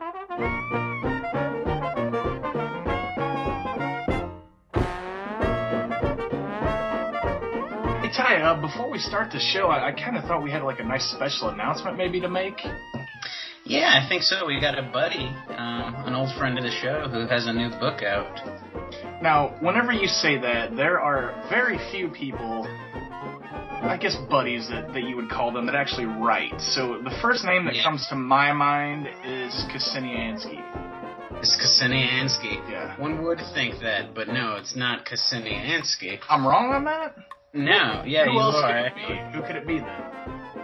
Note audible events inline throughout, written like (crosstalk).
Hey Ty, uh, before we start the show, I, I kind of thought we had like a nice special announcement maybe to make. Yeah, I think so. We got a buddy, um, an old friend of the show, who has a new book out. Now, whenever you say that, there are very few people, I guess buddies that, that you would call them, that actually write. So the first name that Yeah. comes to my mind is Kseniansky. It's Kseniansky. Yeah. One would think that, but no, it's not Kseniansky. I'm wrong on that? No, yeah, Who you are. could it be? Who could it be then?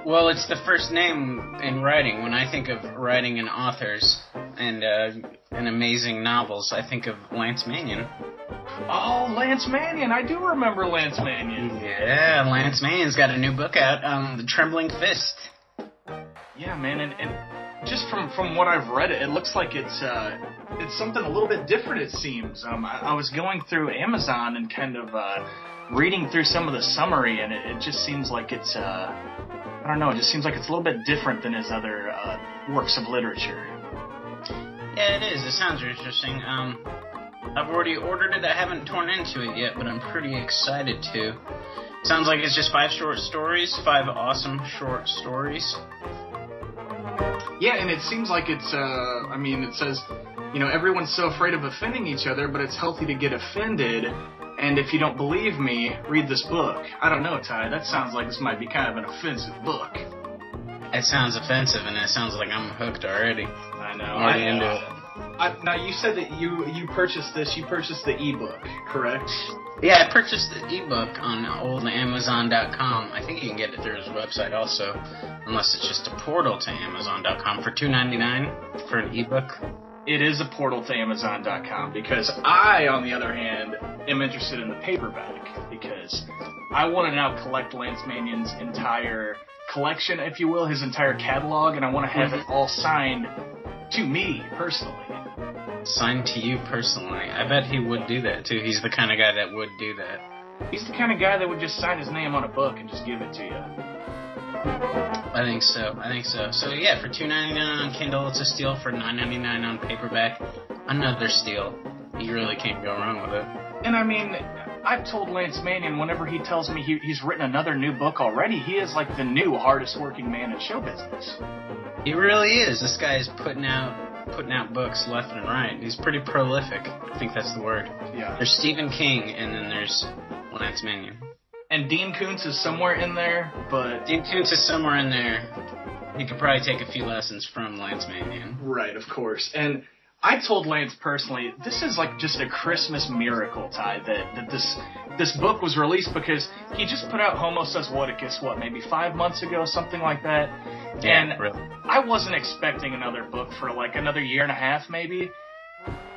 Well, it's the first name in writing. When I think of writing and authors and uh, and amazing novels, I think of Lance Mannion. Oh, Lance Mannion. I do remember Lance Mannion. Yeah, Lance Mannion's got a new book out, um, The Trembling Fist. Yeah, man, and, and just from from what I've read, it looks like it's uh, it's something a little bit different. It seems. Um, I, I was going through Amazon and kind of uh, reading through some of the summary, and it, it just seems like it's uh, I don't know. It just seems like it's a little bit different than his other uh, works of literature. Yeah, it is. It sounds interesting. Um, I've already ordered it. I haven't torn into it yet, but I'm pretty excited to. Sounds like it's just five short stories, five awesome short stories. Yeah, and it seems like it's. Uh, I mean, it says, you know, everyone's so afraid of offending each other, but it's healthy to get offended. And if you don't believe me, read this book. I don't know, Ty. That sounds like this might be kind of an offensive book. It sounds offensive, and it sounds like I'm hooked already. I know. Already I, into it. I, now you said that you you purchased this. You purchased the ebook, correct? Yeah, I purchased the ebook on oldamazon.com. I think you can get it through his website also, unless it's just a portal to amazon.com for $2.99 for an ebook. It is a portal to Amazon.com because I, on the other hand, am interested in the paperback because I want to now collect Lance Mannion's entire collection, if you will, his entire catalog, and I want to have it mm-hmm. all signed to me personally. Signed to you personally. I bet he would do that too. He's the kind of guy that would do that. He's the kind of guy that would just sign his name on a book and just give it to you. I think so. I think so. So yeah, for two ninety nine on Kindle, it's a steal. For nine ninety nine on paperback, another steal. You really can't go wrong with it. And I mean, I've told Lance Mannion whenever he tells me he, he's written another new book already, he is like the new hardest working man in show business. He really is. This guy is putting out putting out books left and right. He's pretty prolific. I think that's the word. Yeah. There's Stephen King, and then there's Lance Mannion. And Dean Koontz is somewhere in there, but Dean Koontz is somewhere in there. He could probably take a few lessons from Lance Mannion. right, of course. And I told Lance personally, this is like just a Christmas miracle, Ty, that, that this this book was released because he just put out Homo Sus Woticus, what, maybe five months ago, something like that. and really. I wasn't expecting another book for like another year and a half, maybe.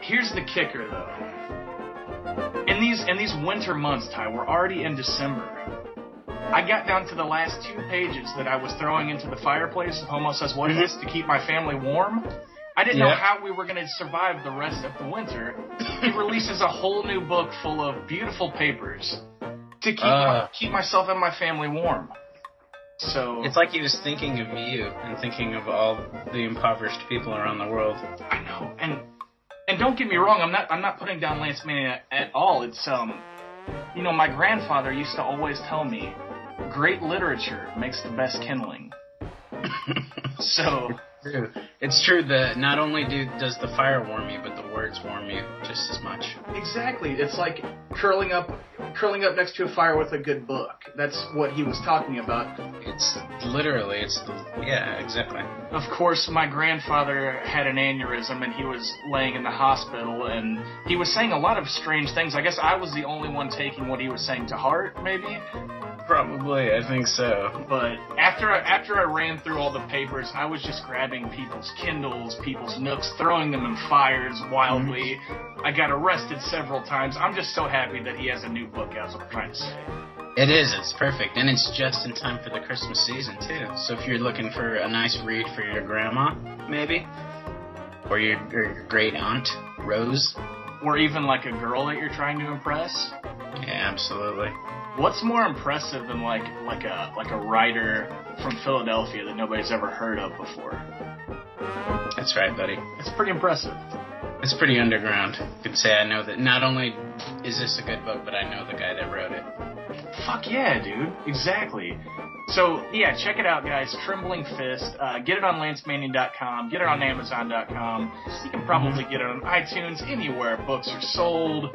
Here's the kicker, though. In these in these winter months, Ty, we're already in December. I got down to the last two pages that I was throwing into the fireplace of Homo Sus Woticus mm-hmm. to keep my family warm. I didn't know how we were going to survive the rest of the winter. He releases a whole new book full of beautiful papers to keep Uh. keep myself and my family warm. So It's like he was thinking of you and thinking of all the impoverished people around the world. I know, and and don't get me wrong, I'm not I'm not putting down Lance Mannion at, at all. It's um, you know, my grandfather used to always tell me, great literature makes the best kindling. (laughs) So True. It's true that not only do does the fire warm you, but the words warm you just as much. exactly, it's like curling up curling up next to a fire with a good book. That's what he was talking about. It's literally, it's the, yeah, exactly. Of course, my grandfather had an aneurysm and he was laying in the hospital and he was saying a lot of strange things. I guess I was the only one taking what he was saying to heart, maybe. Probably, I think so. But after I, after I ran through all the papers, I was just grabbing people's Kindles, people's Nooks, throwing them in fires wildly. Mm-hmm. I got arrested several times. I'm just so happy that he has a new book out. Is what I'm trying to say. It is. It's perfect, and it's just in time for the Christmas season too. So if you're looking for a nice read for your grandma, maybe, or your, or your great aunt Rose, Or even like a girl that you're trying to impress. yeah, absolutely. What's more impressive than like like a like a writer from Philadelphia that nobody's ever heard of before? That's right, buddy. It's pretty impressive. It's pretty underground. You could say I know that not only is this a good book, but I know the guy that wrote it. Fuck yeah, dude. Exactly. So yeah, check it out, guys. Trembling Fist. Uh, get it on LanceMannion.com. Get it on Amazon.com. You can probably get it on iTunes, anywhere books are sold.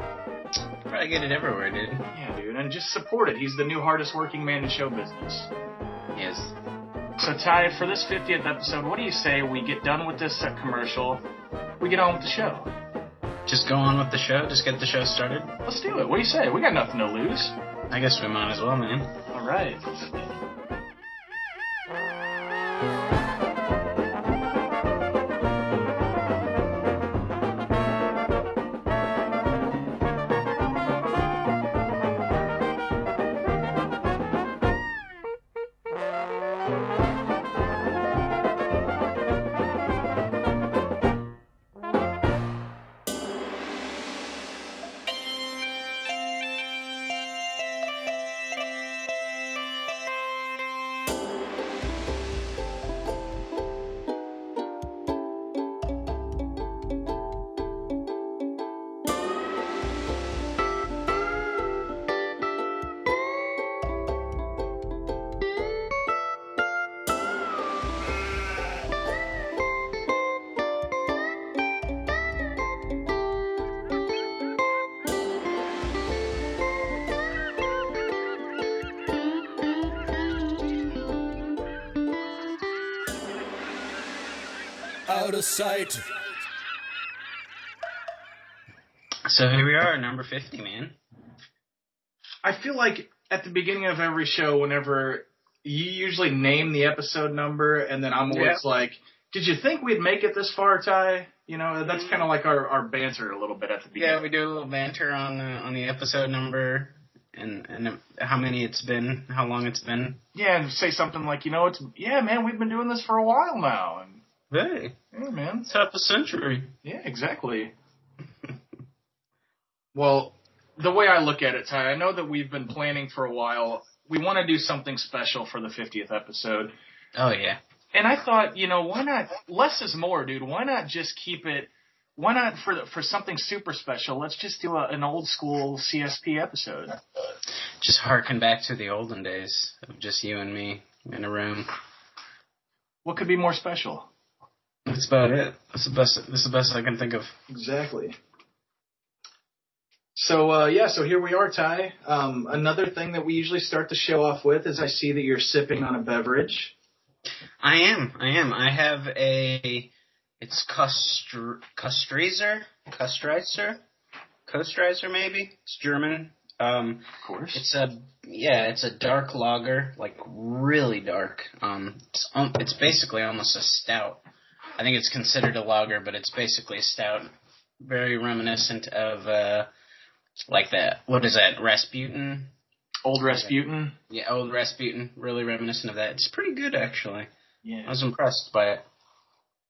Probably get it everywhere, dude. Yeah, dude, and just support it. He's the new hardest working man in show business. Yes. So Ty, for this 50th episode, what do you say we get done with this uh, commercial? We get on with the show. Just go on with the show. Just get the show started. Let's do it. What do you say? We got nothing to lose. I guess we might as well, man. All right. Out of sight. So here we are, number 50, man. I feel like at the beginning of every show, whenever you usually name the episode number, and then I'm always Yeah. like, "Did you think we'd make it this far, Ty?" You know, that's kind of like our, our banter a little bit at the beginning. Yeah, we do a little banter on the on the episode number and and how many it's been, how long it's been. Yeah, and say something like, "You know, it's yeah, man, we've been doing this for a while now," and Hey, yeah, man, it's half a century. yeah, exactly. (laughs) well, the way I look at it, Ty, I know that we've been planning for a while. We want to do something special for the 50th episode. Oh yeah. And I thought, you know, why not? Less is more, dude. Why not just keep it? Why not for the, for something super special? Let's just do a, an old school CSP episode. Just harken back to the olden days of just you and me in a room. What could be more special? That's about it. That's the best. That's the best I can think of. Exactly. So uh, yeah, so here we are, Ty. Um, another thing that we usually start the show off with is I see that you're sipping on a beverage. I am. I am. I have a. It's Kostr Kostrizer, Kostrizer, Kostrizer maybe. It's German. Um, Of course. it's a yeah. It's a dark lager, like really dark. Um, it's um, it's basically almost a stout. I think it's considered a lager, but it's basically a stout. Very reminiscent of uh, like that. What is that? Rasputin. Old Rasputin. Yeah, old Rasputin. Really reminiscent of that. It's pretty good actually. Yeah. I was impressed by it.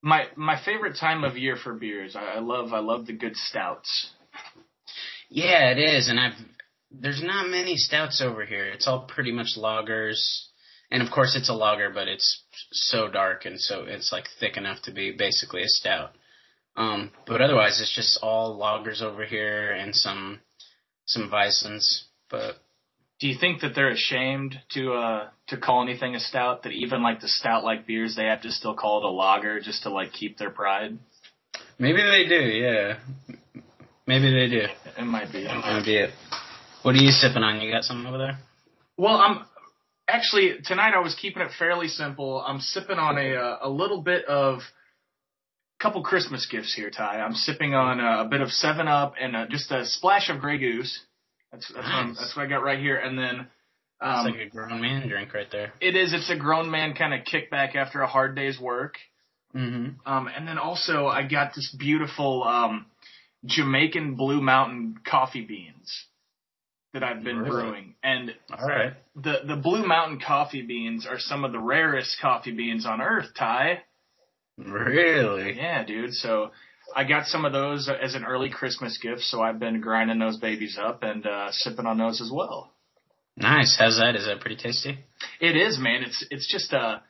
My my favorite time of year for beers. I, I love I love the good stouts. Yeah, it is, and I've there's not many stouts over here. It's all pretty much lagers, and of course it's a lager, but it's so dark and so it's like thick enough to be basically a stout. Um, but otherwise, it's just all lagers over here and some some Weissens. But Do you think that they're ashamed to uh to call anything a stout? That even like the stout like beers, they have to still call it a lager just to like keep their pride? maybe they do. Yeah, maybe they do. It might be. That might be it. What are you sipping on? You got something over there? Well, I'm actually tonight. I was keeping it fairly simple. I'm sipping on a uh, a little bit of couple Christmas gifts here, Ty. I'm sipping on a, a bit of Seven Up and uh, just a splash of Grey Goose. That's that's, what, I'm- that's what I got right here, and then. It's Um, like a grown man drink right there. it is. It's a grown man kind of kickback after a hard day's work. Mm-hmm. Um, and then also I got this beautiful um, Jamaican Blue Mountain coffee beans that I've been Really? brewing, and All right. the the Blue Mountain coffee beans are some of the rarest coffee beans on earth, Ty. Really? Yeah, dude. So I got some of those as an early Christmas gift, so I've been grinding those babies up and uh, sipping on those as well. Nice. How's that? Is that pretty tasty? It is, man. It's it's just a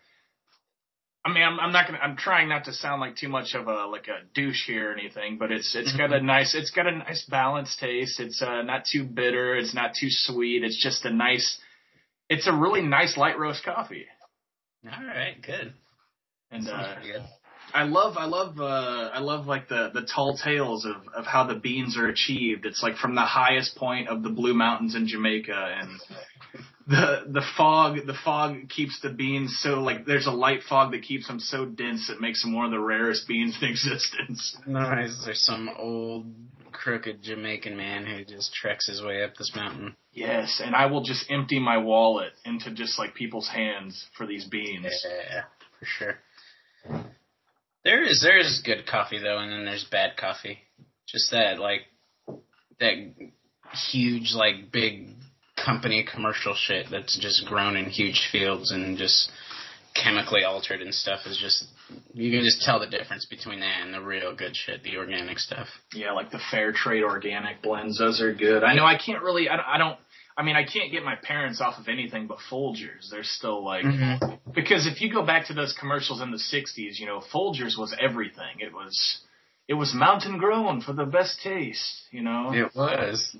I mean, I'm, I'm not gonna. I'm trying not to sound like too much of a like a douche here or anything, but it's it's got a nice it's got a nice balanced taste. It's uh, not too bitter. It's not too sweet. It's just a nice. It's a really nice light roast coffee. All right, good. And uh, good. I love I love uh, I love like the the tall tales of of how the beans are achieved. It's like from the highest point of the Blue Mountains in Jamaica and the the fog the fog keeps the beans so like there's a light fog that keeps them so dense it makes them one of the rarest beans in (laughs) existence. Nice. There's some old crooked Jamaican man who just treks his way up this mountain. Yes, and I will just empty my wallet into just like people's hands for these beans. Yeah, for sure. There is there is good coffee though, and then there's bad coffee. Just that like that huge like big company commercial shit that's just grown in huge fields and just chemically altered and stuff is just you can just tell the difference between that and the real good shit, the organic stuff. Yeah, like the fair trade organic blends. Those are good. I know I can't really. I don't. I, don't, I mean, I can't get my parents off of anything but Folgers. They're still like mm-hmm. because if you go back to those commercials in the '60s, you know, Folgers was everything. It was it was mountain grown for the best taste. You know. It was.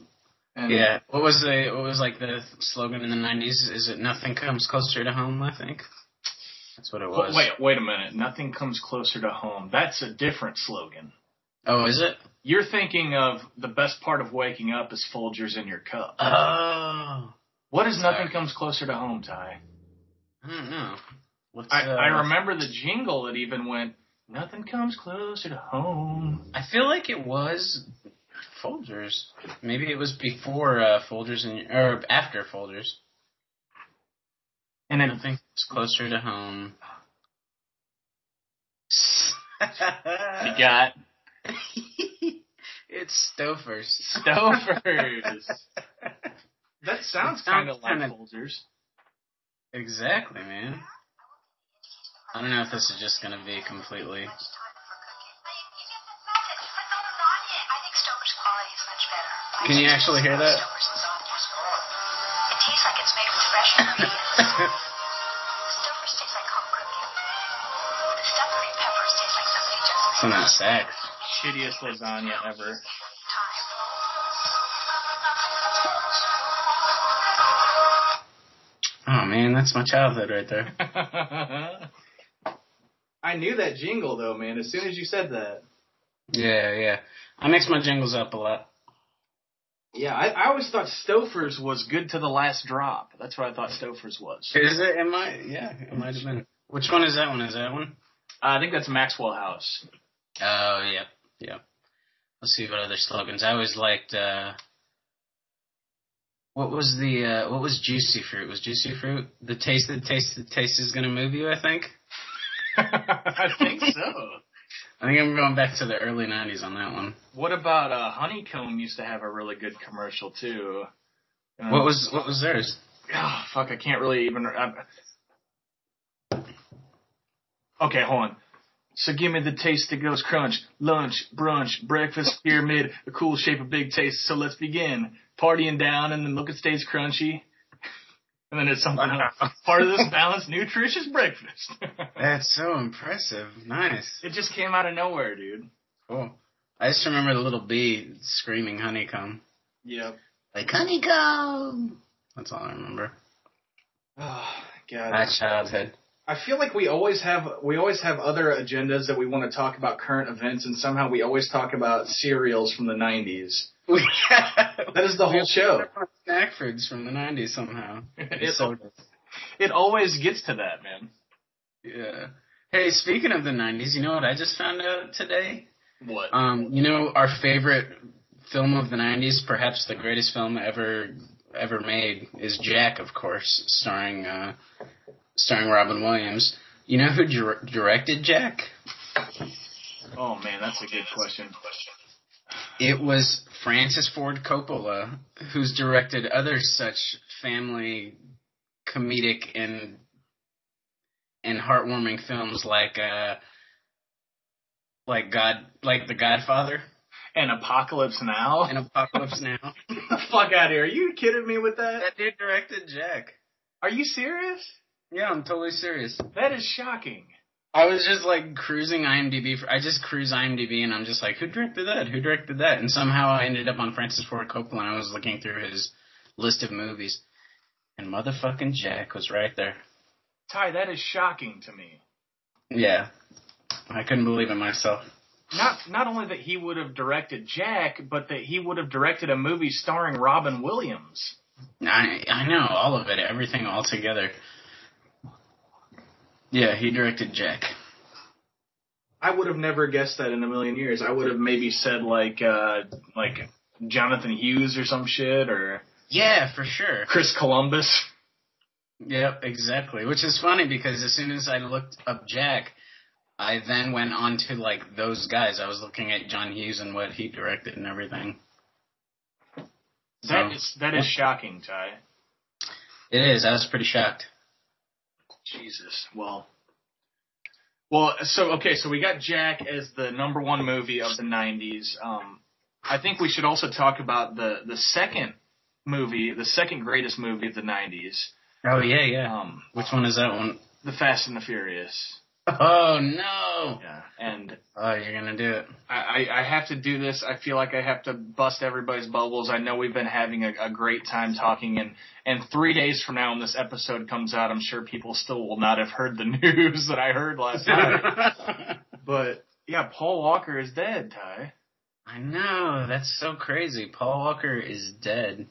And- Yeah. What was the what was like the slogan in the nineties? Is it nothing comes closer to home, I think? That's what it was. Wait, wait a minute. Nothing comes closer to home. That's a different slogan. Oh, is it? You're thinking of the best part of waking up is Folgers in your cup. Oh. what is nothing comes closer to home, Ty? I don't know. What's, I, uh, I remember the jingle that even went, "Nothing comes closer to home." I feel like it was Folgers. Maybe it was before uh, Folgers and or after Folgers. And I then think it's closer to home. you got (laughs) it's Stouffer's. Stouffer's. (laughs) that sounds kind of like kinda- Folgers. Exactly, man. I don't know if this is just gonna be completely. Peppers taste like somebody just Some of that sax. Shittiest lasagna ever. Oh man, that's my childhood right there. (laughs) I knew that jingle though, man. As soon as you said that. Yeah, yeah. I mix my jingles up a lot. Yeah, I, I always thought Stouffer's was good to the last drop. That's what I thought Stouffer's was. Is it? It might. Yeah, it might have been. Which one is that one? Is that one? I think that's Maxwell House. Oh, yeah, yeah. Let's see what other slogans. I always liked. uh What was the? uh What was Juicy Fruit? Was Juicy Fruit the taste? The taste. The taste is gonna move you. I think. (laughs) I think so. I think I'm going back to the early '90s on that one. What about uh, Honeycomb? Used to have a really good commercial too. Uh, What was? What was theirs? Oh, fuck, I can't really even. I, okay, hold on. So give me the taste that goes crunch, lunch, brunch, breakfast, pyramid, a cool shape of big taste. So let's begin. Partying down and then look it stays crunchy. And then it's something else. Part of this balanced, nutritious breakfast. (laughs) That's so impressive. Nice. it just came out of nowhere, dude. Cool. I just remember the little bee screaming honeycomb. Yep. Like honeycomb. That's all I remember. Oh, (sighs) God. My childhood. I feel like we always have we always have other agendas that we want to talk about current events, and somehow we always talk about cereals from the '90s. (laughs) That is the whole show. Snack foods from the '90s somehow. (laughs) It, so it always gets to that, man. yeah. Hey, speaking of the '90s, you know what I just found out today? What? Um, you know our favorite film of the '90s, perhaps the greatest film ever ever made, is Jack, of course, starring uh, starring Robin Williams. You know who dir- directed Jack? oh man, that's a good question. It was Francis Ford Coppola, who's directed other such family comedic and and heartwarming films like uh like God like The Godfather And Apocalypse Now. and Apocalypse Now. the (laughs) Fuck out of here! Are you kidding me with that? that dude directed Jack. Are you serious? Yeah, I'm totally serious. That is shocking. I was just like cruising IMDb. For, I just cruise IMDb, and I'm just like, who directed that? Who directed that? And somehow I ended up on Francis Ford Coppola, and I was looking through his list of movies, and motherfucking Jack was right there. Ty, that is shocking to me. Yeah, I couldn't believe it myself. Not not only that he would have directed Jack, but that he would have directed a movie starring Robin Williams. I I know all of it, everything all together. Yeah, he directed Jack. I would have never guessed that in a million years. I would have maybe said like uh like Jonathan Hughes or some shit or Yeah, for sure. Chris Columbus. Yep, exactly. Which is funny because as soon as I looked up Jack, I then went on to like those guys. I was looking at John Hughes and what he directed and everything. That So- is that is shocking, Ty. It is. I was pretty shocked. Jesus. Well. Well, so okay, so we got Jack as the number one movie of the '90s. Um, I think we should also talk about the the second movie, the second greatest movie of the '90s, Oh yeah, yeah. um, Which one is that one? The Fast and the Furious. Oh no! Yeah, and Oh, you're gonna do it. I, I I have to do this. I feel like I have to bust everybody's bubbles. I know we've been having a, a great time talking, and and three days from now, when this episode comes out, I'm sure people still will not have heard the (laughs) news that I heard last night. (laughs) but yeah, Paul Walker is dead, Ty. I know. That's so crazy. Paul Walker is dead.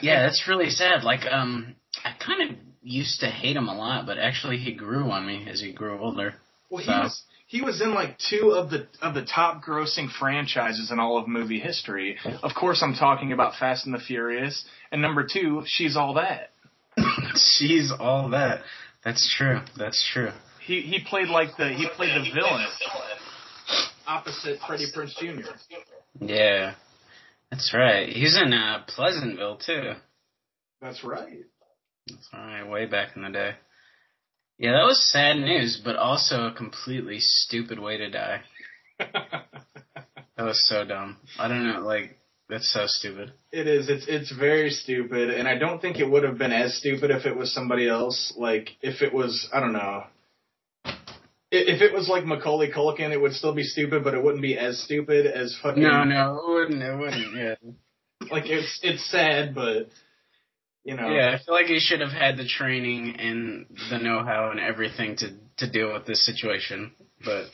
Yeah, that's really sad. Like, um, I kind of used to hate him a lot, but actually he grew on me as he grew older. Well, he was he was in like two of the of the top grossing franchises in all of movie history. Of course, I'm talking about Fast and the Furious, and number two, She's All That. (laughs) She's all that. That's true. That's true. He he played like the he played the villain opposite Freddie Prinze Jr. Yeah, that's right. He's in uh, Pleasantville too. That's right. That's all right. Way back in the day. Yeah, that was sad news, but also a completely stupid way to die. (laughs) That was so dumb. I don't know. Like, that's so stupid. It is. It's it's very stupid, and I don't think it would have been as stupid if it was somebody else. Like if it was, I don't know. If it was like Macaulay Culkin, it would still be stupid, but it wouldn't be as stupid as fucking. No, no, it wouldn't. It wouldn't. Yeah. Like it's it's sad, but you know. Yeah, I feel like he should have had the training and the know-how and everything to to deal with this situation. But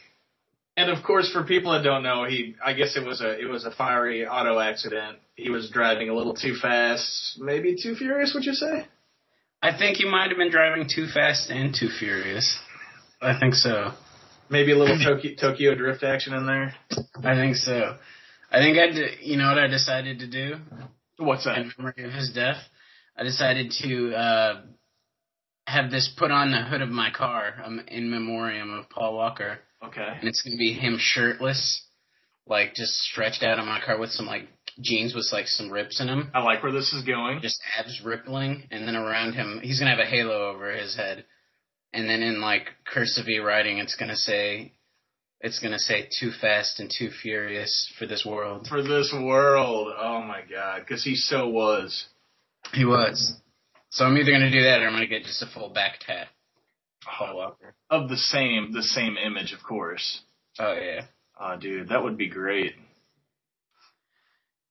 And of course, for people that don't know, he I guess it was a it was a fiery auto accident. He was driving a little too fast, maybe too furious. Would you say? I think he might have been driving too fast and too furious. I think so. Maybe a little Tokyo, Tokyo drift action in there. I think so. I think I, d- you know what I decided to do What's that? in memory of his death. I decided to uh, have this put on the hood of my car um, in memoriam of Paul Walker, Okay. and it's gonna be him shirtless, like just stretched out on my car with some like jeans with like some rips in them. I like where this is going. just abs rippling, and then around him, he's gonna have a halo over his head, and then in like cursive writing, it's gonna say, it's gonna say "Too Fast and Too Furious for this world." For this world. Oh my god. Because he so was. He was. So I'm either gonna do that, or I'm gonna get just a full back tat. Walker. Of the same the same image, of course. Oh yeah. Oh, dude, that would be great.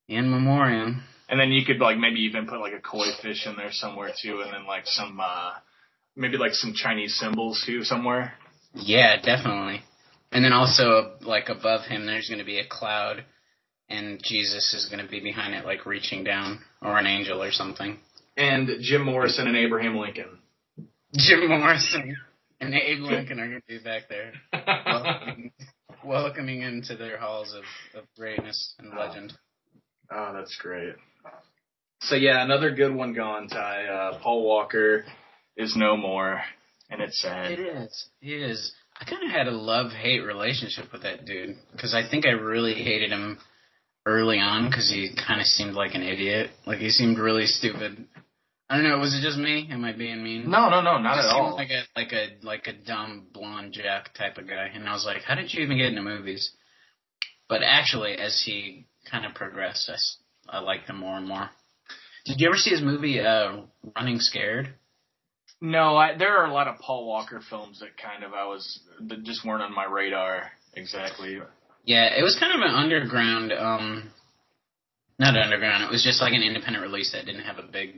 In memoriam. And then you could like maybe even put like a koi fish in there somewhere too, and then like some uh maybe like some Chinese symbols too somewhere. Yeah, definitely. And then also, like above him, there's gonna be a cloud, and Jesus is gonna be behind it, like reaching down, or an angel or something. And Jim Morrison and Abraham Lincoln. Jim Morrison and Abe Lincoln are going to be back there, welcoming, (laughs) welcoming into their halls of, of greatness and legend. Oh, that's great. So yeah, another good one gone, Ty. Uh, Paul Walker is no more, and it's sad. It is. He is. I kind of had a love hate relationship with that dude because I think I really hated him early on because he kind of seemed like an idiot. Like he seemed really stupid. I don't know. Was it just me? Am I being mean? No, no, no, not at all. Like a like a like a dumb blonde jack type of guy, and I was like, how did you even get into movies? But actually, as he kind of progressed, I, s- I liked him more and more. Did you ever see his movie uh, Running Scared? No, I, there are a lot of Paul Walker films that kind of I was that just weren't on my radar exactly. Yeah, it was kind of an underground, um, not underground. It was just like an independent release that didn't have a big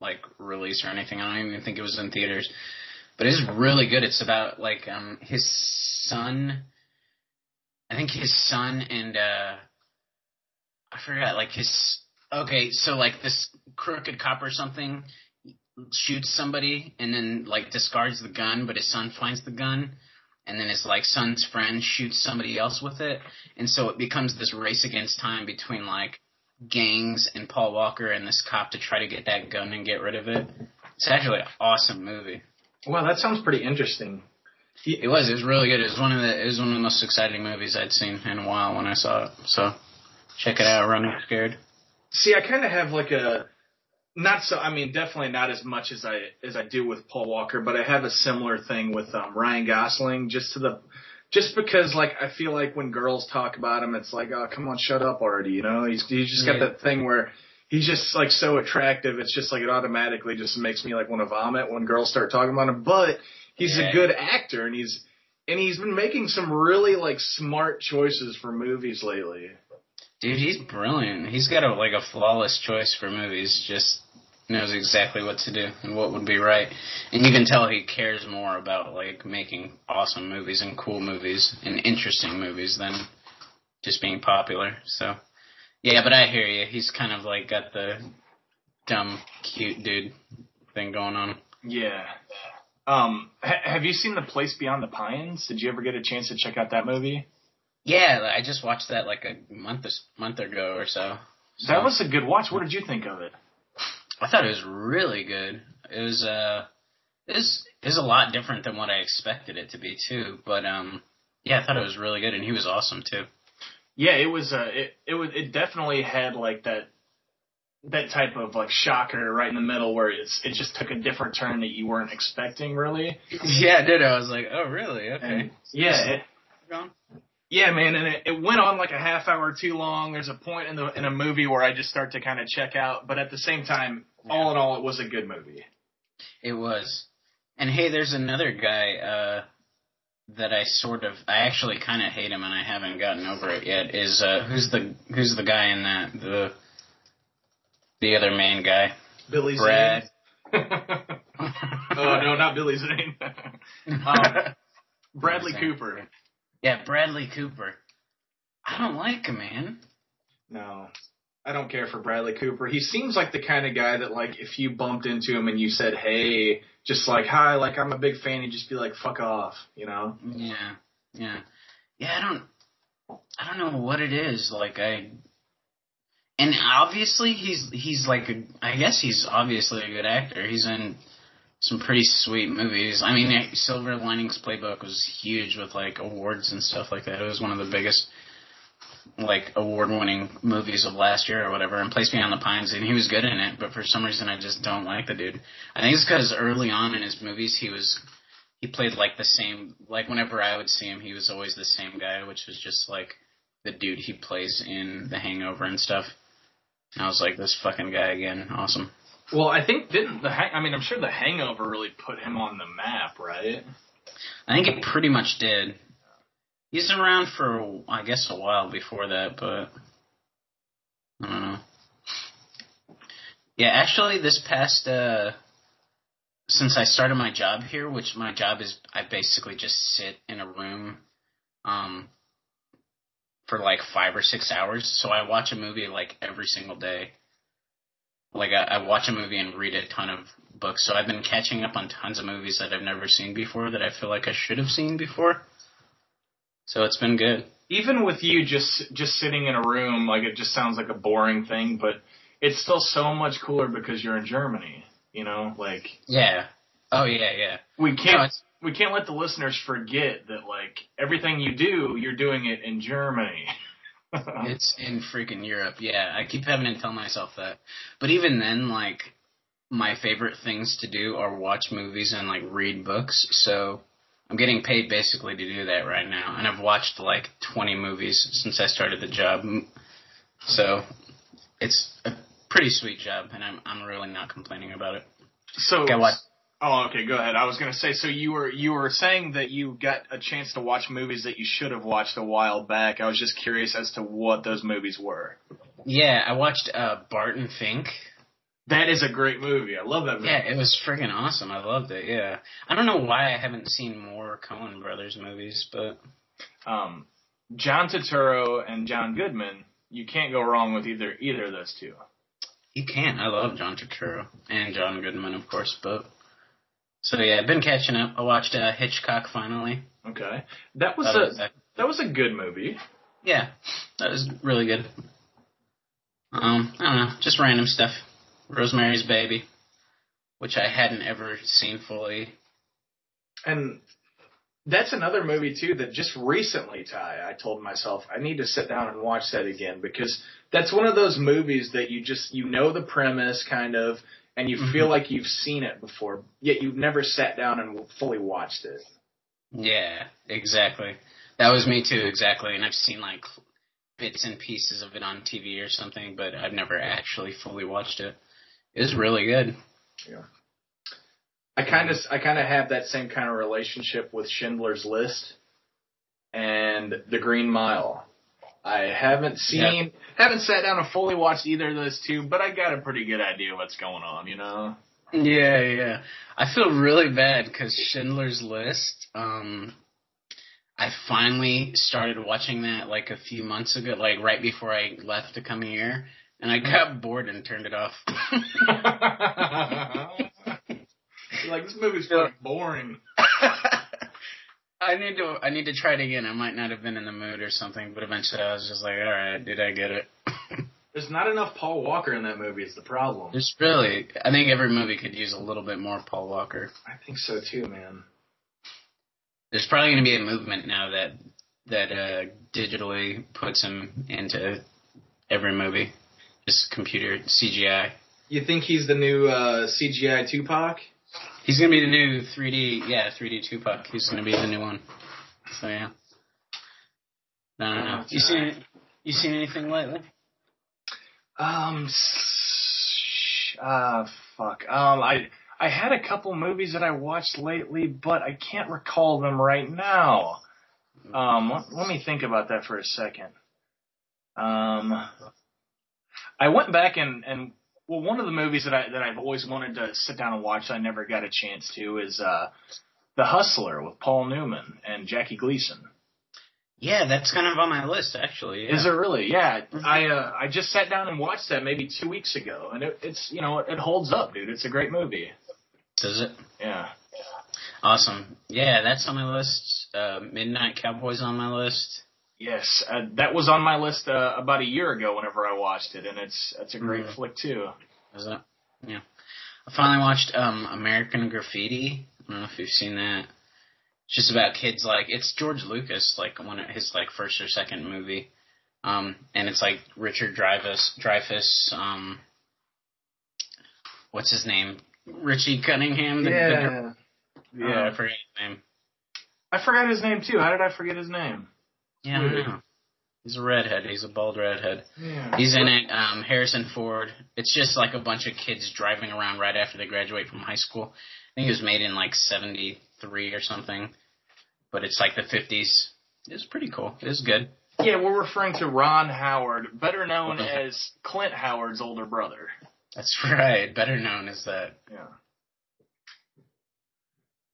like release or anything. I don't even think it was in theaters, but it's really good. It's about like um his son. I think his son and uh I forgot like his okay, so like this crooked cop or something shoots somebody and then like discards the gun, but his son finds the gun and then his like son's friend shoots somebody else with it, and so it becomes this race against time between like gangs and Paul Walker and this cop to try to get that gun and get rid of it. It's actually an awesome movie. Wow, that sounds pretty interesting. It was. It was really good. It was one of the. It was one of the most exciting movies I'd seen in a while when I saw it. So, check it out. Running Scared. See, I kind of have like a not so. I mean, definitely not as much as I as I do with Paul Walker, but I have a similar thing with um, Ryan Gosling. Just to the, just because like I feel like when girls talk about him, it's like, oh, come on, shut up already. You know, he's he's just got that thing where he's just like so attractive. It's just like it automatically just makes me like want to vomit when girls start talking about him. But he's Yeah. a good actor, and he's and he's been making some really like smart choices for movies lately. Dude, he's brilliant. He's got a like a flawless choice for movies. Just knows exactly what to do and what would be right. And you can tell he cares more about like making awesome movies and cool movies and interesting movies than just being popular. So, yeah, but I hear you. He's kind of like got the dumb, cute dude thing going on. Yeah. Um, ha- have you seen The Place Beyond the Pines? Did you ever get a chance to check out that movie? Yeah, I just watched that like a month month ago or so. So That was a good watch. What did you think of it? I thought it was really good. It was uh, it was it was a lot different than what I expected it to be too. But um, yeah, I thought it was really good, and he was awesome too. Yeah, it was. Uh, it it was. It definitely had like that that type of like shocker right in the middle where it's it just took a different turn that you weren't expecting really. (laughs) Yeah, I did. I was like, oh really? Okay. And yeah, it? Yeah, man, and it, it went on like a half hour too long. There's a point in the in a movie where I just start to kind of check out, but at the same time, all in all, it was a good movie. It was. And hey, there's another guy uh, that I sort of, I actually kind of hate him, and I haven't gotten over it yet. Is uh, who's the who's the guy in that the the other main guy? Billy Brad. Zane. (laughs) oh no, not Billy Zane. (laughs) um, Bradley Zane. Cooper. Yeah, Bradley Cooper. I don't like him, man. No, I don't care for Bradley Cooper. He seems like the kind of guy that, like, if you bumped into him and you said, "Hey," just like, "Hi," like I'm a big fan, he'd just be like, "Fuck off," you know? Yeah, yeah, yeah. I don't, I don't know what it is. Like I, and obviously he's he's like a, I guess he's obviously a good actor. He's in some pretty sweet movies. I mean, Silver Linings Playbook was huge with like awards and stuff like that. It was one of the biggest like award-winning movies of last year or whatever. And Place Beyond the Pines, and he was good in it. But for some reason, I just don't like the dude. I think it's because early on in his movies, he was he played like the same like whenever I would see him he was always the same guy, which was just like the dude he plays in The Hangover and stuff. And I was like, this fucking guy again, awesome. Well, I think didn't the hang- I mean, I'm sure the Hangover really put him on the map, right? I think it pretty much did. He's around for I guess a while before that, but I don't know. Yeah, actually, this past uh, since I started my job here, which my job is I basically just sit in a room, um, for like five or six hours. So I watch a movie like every single day. Like I, I watch a movie and read a ton of books. So I've been catching up on tons of movies that I've never seen before that I feel like I should have seen before. So it's been good. Even with you just just sitting in a room, like it just sounds like a boring thing, but it's still so much cooler because you're in Germany. You know, like Yeah. Oh yeah, yeah. we can't it's- we can't let the listeners forget that like everything you do, you're doing it in Germany. (laughs) (laughs) It's in freaking Europe. Yeah, I keep having to tell myself that. But even then, like, my favorite things to do are watch movies and like read books. So I'm getting paid basically to do that right now, and I've watched like 20 movies since I started the job. So it's a pretty sweet job, and I'm I'm really not complaining about it. so Okay, what? Oh, okay, go ahead. I was gonna say, so you were you were saying that you got a chance to watch movies that you should have watched a while back. I was just curious as to what those movies were. Yeah, I watched uh, Barton Fink. That is a great movie. I love that movie. Yeah, it was friggin' awesome. I loved it. Yeah, I don't know why I haven't seen more Coen Brothers movies, but Um, John Turturro and John Goodman. You can't go wrong with either either of those two. you can't. I love John Turturro and John Goodman, of course. But so yeah, I've been catching up. I watched uh, Hitchcock finally. Okay, that was Thought a was, that was a good movie. Yeah, that was really good. Um, I don't know, just random stuff. Rosemary's Baby, which I hadn't ever seen fully. And that's another movie too that just recently, Ty, I told myself I need to sit down and watch that again because that's one of those movies that you just you know the premise kind of and you feel Mhm. like you've seen it before, yet you've never sat down and fully watched it. Yeah, exactly. That was me too, exactly. And I've seen like bits and pieces of it on TV or something, but I've never actually fully watched it. It's really good. Yeah. I kind of I kind of have that same kind of relationship with Schindler's List and The Green Mile. I haven't seen haven't sat down and fully watched either of those two, but I got a pretty good idea what's going on, you know. Yeah, yeah. I feel really bad because Schindler's List. Um, I finally started watching that like a few months ago, like right before I left to come here, and I got bored and turned it off. (laughs) Like this movie's fucking boring. (laughs) I need to. I need to try it again. I might not have been in the mood or something, but eventually I was just like, all right, did I get it? (laughs) There's not enough Paul Walker in that movie. Is the problem? Just really, I think every movie could use a little bit more Paul Walker. I think so too, man. There's probably going to be a movement now that that uh, digitally puts him into every movie, just computer CGI. You think he's the new uh, CGI Tupac? He's to be the new 3D, yeah, 3D Tupac. He's to be the new one. So yeah. No, no, no. You seen you seen anything lately? Um, uh, fuck. Um, I I had a couple movies that I watched lately, but I can't recall them right now. Um, let, let me think about that for a second. Um, I went back and and well, one of the movies that I that I've always wanted to sit down and watch, I never got a chance to, is uh, The Hustler with Paul Newman and Jackie Gleason. Yeah, that's kind of on my list actually. Yeah. Is it really? Yeah, Mhm. I uh, I just sat down and watched that maybe two weeks ago, and it, it's you know it holds up, dude. It's a great movie. Does it? Yeah. Awesome. Yeah, that's on my list. Uh, Midnight Cowboys on my list. Yes, uh, that was on my list uh, about a year ago. Whenever I watched it, and it's it's a great Mhm. flick too. Is it? Yeah. I finally watched um American Graffiti. I don't know if you've seen that. It's just about kids like it's George Lucas, like one of his like first or second movie. Um and it's like Richard Dreyfuss Dreyfuss, um what's his name? Richie Cunningham. the- the- yeah. yeah, I forget his name. I forgot his name too. How did I forget his name? Yeah, I know. He's a redhead. He's a bald redhead. Yeah. He's in it. Um, Harrison Ford. It's just like a bunch of kids driving around right after they graduate from high school. I think it was made in like '73 or something, but it's like the '50s. It was pretty cool. It was good. Yeah, we're referring to Ron Howard, better known as Clint Howard's older brother. That's (laughs) right. Better known as that. Yeah.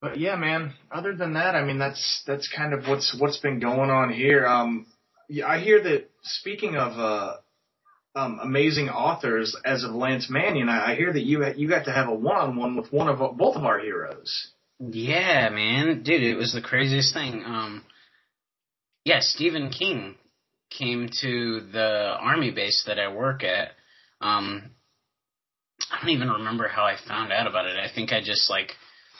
But yeah, man. Other than that, I mean, that's that's kind of what's what's been going on here. Um, yeah, I hear that. Speaking of uh, um, amazing authors, as of Lance Mannion, I, I hear that you you got to have a one on one with one of both of our heroes. Yeah, man, dude, it was the craziest thing. Um, yeah, Stephen King came to the army base that I work at. Um, I don't even remember how I found out about it. I think I just like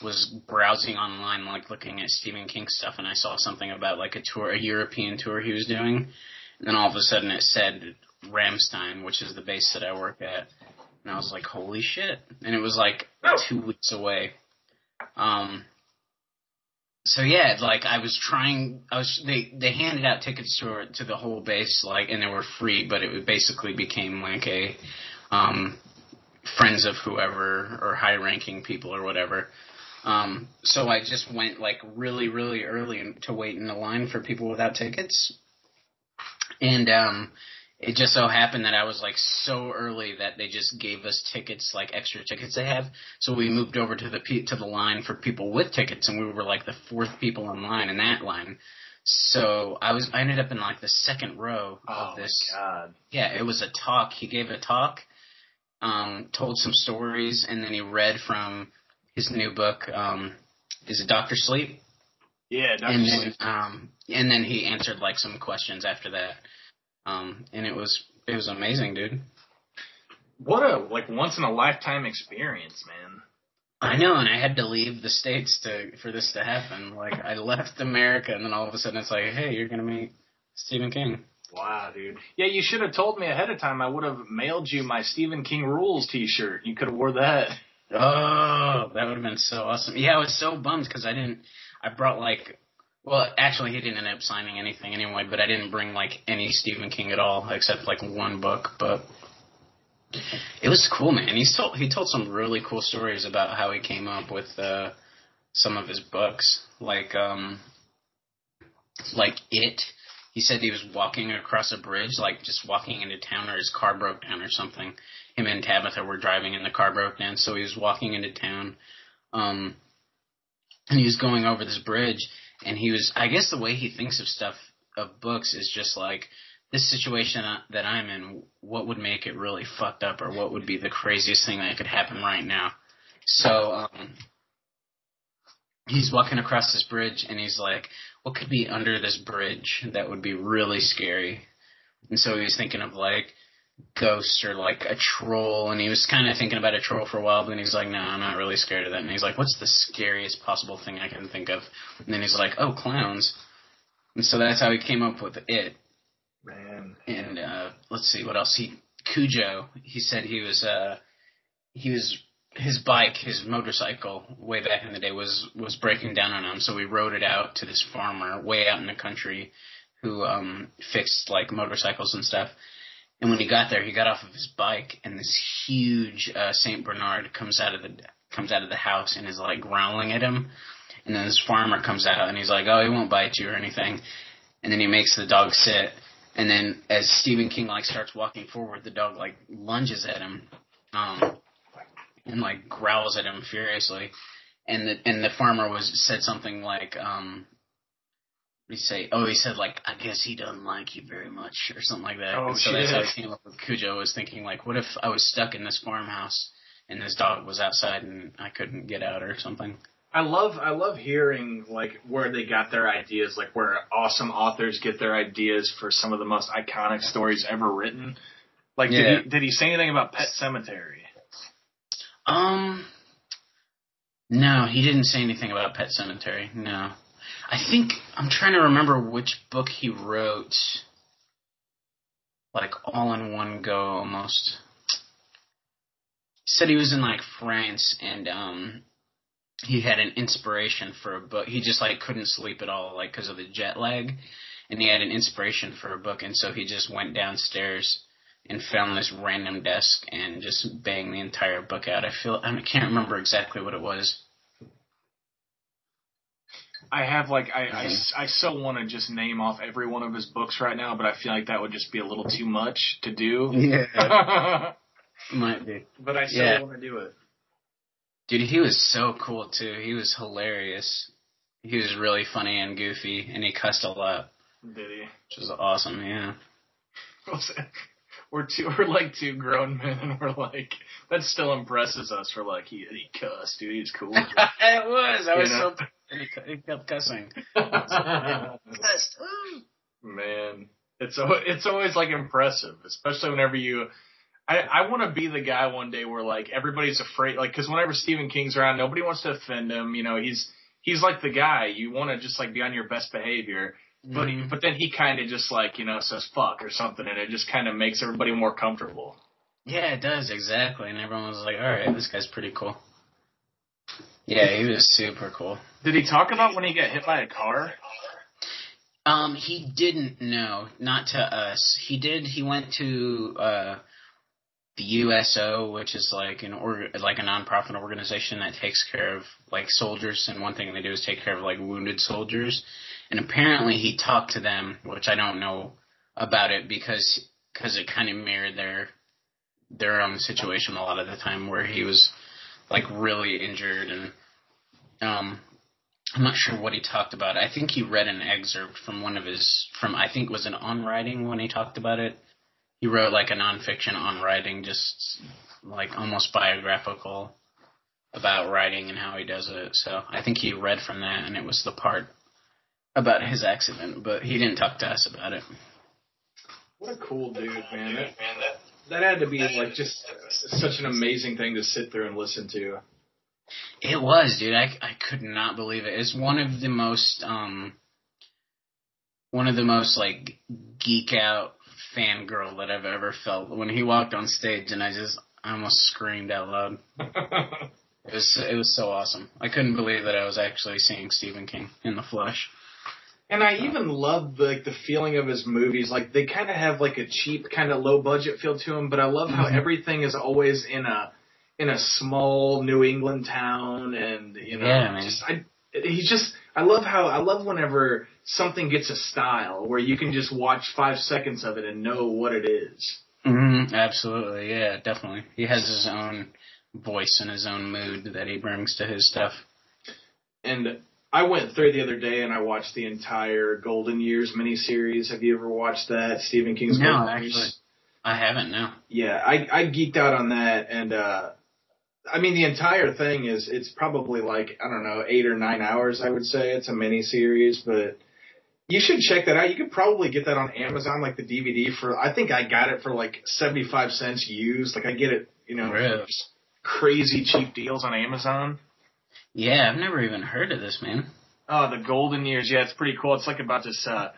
was browsing online, like looking at Stephen King stuff, and I saw something about like a tour, a European tour he was doing, and then all of a sudden it said Ramstein, which is the base that I work at, and I was like, holy shit! And it was like two weeks away. Um. So yeah, like I was trying. I was they they handed out tickets to to the whole base, like, and they were free, but it basically became like a um friends of whoever or high ranking people or whatever. Um, so I just went like really, really early to wait in the line for people without tickets. And um, it just so happened that I was like so early that they just gave us tickets, like extra tickets they have. So we moved over to the pe- to the line for people with tickets, and we were like the fourth people in line in that line. So I was I ended up in like the second row Oh of this my god. yeah, it was a talk. He gave a talk, um, told some stories, and then he read from his new book. Um, is it Doctor Sleep? Yeah, Dr. and then um, and then he answered like some questions after that. Um, and it was it was amazing, dude. What a like once in a lifetime experience, man. I know, and I had to leave the states to for this to happen. Like I left America, and then all of a sudden it's like, hey, you're gonna meet Stephen King. Wow, dude. Yeah, you should have told me ahead of time. I would have mailed you my Stephen King Rules T-shirt. You could have wore that. Oh, that would have been so awesome. Yeah, I was so bummed because I didn't. I brought like, well, actually, he didn't end up signing anything anyway. But I didn't bring like any Stephen King at all, except like one book. But it was cool, man. He's told he told some really cool stories about how he came up with uh, some of his books, like um, like it. He said he was walking across a bridge, like just walking into town, or his car broke down or something. Him and Tabitha were driving, and the car broke down, so he was walking into town, um, and he was going over this bridge, and he was, I guess, the way he thinks of stuff of books is just like this situation that I'm in. What would make it really fucked up, or what would be the craziest thing that could happen right now? So, um, he's walking across this bridge and he's like, what could be under this bridge that would be really scary? And so he was thinking of like ghosts or like a troll and he was kind of thinking about a troll for a while but then he's like no i'm not really scared of that. And he's like what's the scariest possible thing i can think of? And then he's like oh clowns. And so that's how he came up with it. Man. and uh let's see what else. He Cujo he said he was uh he was his bike his motorcycle way back in the day was was breaking down on him. So we rode it out to this farmer way out in the country who um fixed like motorcycles and stuff and when he got there he got off of his bike and this huge uh Saint Bernard comes out of the comes out of the house and is like growling at him. And then this farmer comes out and he's like oh he won't bite you or anything. And then he makes the dog sit. And then as Stephen King like starts walking forward, the dog like lunges at him, um, and like growls at him furiously. And the and the farmer was said something like, um, he say? Oh, he said like, I guess he doesn't like you very much, or something like that. Oh, and so that's how shit. he came up with Cujo. Was thinking like, what if I was stuck in this farmhouse and this dog was outside and I couldn't get out or something? I love I love hearing like where they got their ideas, like where awesome authors get their ideas for some of the most iconic stories ever written. Like Yeah. did he did he say anything about Pet Sematary? Um, no, he didn't say anything about Pet Sematary. No, I think I'm trying to remember which book he wrote, like all in one go almost. Said he was in like France and um, he had an inspiration for a book. He just like couldn't sleep at all, like because of the jet lag, and he had an inspiration for a book, and so he just went downstairs and found this random desk and just banged the entire book out. I feel I can't remember exactly what it was. I have like I I, Mhm. I so want to just name off every one of his books right now, but I feel like that would just be a little too much to do. Yeah, (laughs) might be. but I still Yeah. want to do it. Dude, he was so cool too. He was hilarious. He was really funny and goofy, and he cussed a lot, Did he? which was awesome. Yeah. We're two, we're like two grown men, and we're like that still impresses us. We're like he he cussed, dude. He's cool. (laughs) it was. I You was know? so. And he, he kept cussing. (laughs) Man, it's it's always like impressive, especially whenever you. I I want to be the guy one day where like everybody's afraid, like because whenever Stephen King's around, nobody wants to offend him. You know, he's he's like the guy you want to just like be on your best behavior. But Mhm. but then he kind of just like you know says fuck or something, and it just kind of makes everybody more comfortable. Yeah, it does exactly. And everyone was like, "All right, this guy's pretty cool." Yeah, he was super cool. Did he talk about when he got hit by a car? Um, he didn't know, not to us. He did. He went to uh, the USO, which is like an or like a nonprofit organization that takes care of like soldiers, and one thing they do is take care of like wounded soldiers. And apparently, he talked to them, which I don't know about it because because it kind of mirrored their their own situation a lot of the time, where he was like really injured and um I'm not sure what he talked about. I think he read an excerpt from one of his from I think was an on writing when he talked about it. He wrote like a nonfiction on writing, just like almost biographical about writing and how he does it. So I think he read from that, and it was the part about his accident, but he didn't talk to us about it. What a cool dude, man. That, that had to be like just such an amazing thing to sit through and listen to. It was, dude. I I could not believe it. It's one of the most um one of the most like geek out fangirl that I've ever felt when he walked on stage and I just I almost screamed out loud. (laughs) It was it was so awesome. I couldn't believe that I was actually seeing Stephen King in the flesh. And I even love the, like the feeling of his movies. Like they kind of have like a cheap, kind of low budget feel to them. But I love how Mhm. everything is always in a in a small New England town, and you know, Yeah, just I he's just I love how I love whenever something gets a style where you can just watch five seconds of it and know what it is. Mm-hmm. Absolutely, yeah, definitely. He has his own voice and his own mood that he brings to his stuff. And I went through the other day and I watched the entire Golden Years miniseries. Have you ever watched that? Stephen King's No, Golden actually. Years? I haven't no. Yeah, I I geeked out on that, and uh I mean the entire thing is it's probably like I don't know eight or nine hours. I would say it's a mini series, but you should check that out. You could probably get that on Amazon, like the DVD for. I think I got it for like seventy five cents used. Like I get it, you know, Really? crazy cheap deals on Amazon. Yeah, I've never even heard of this man. Oh, the golden years. Yeah, it's pretty cool. It's like about this uh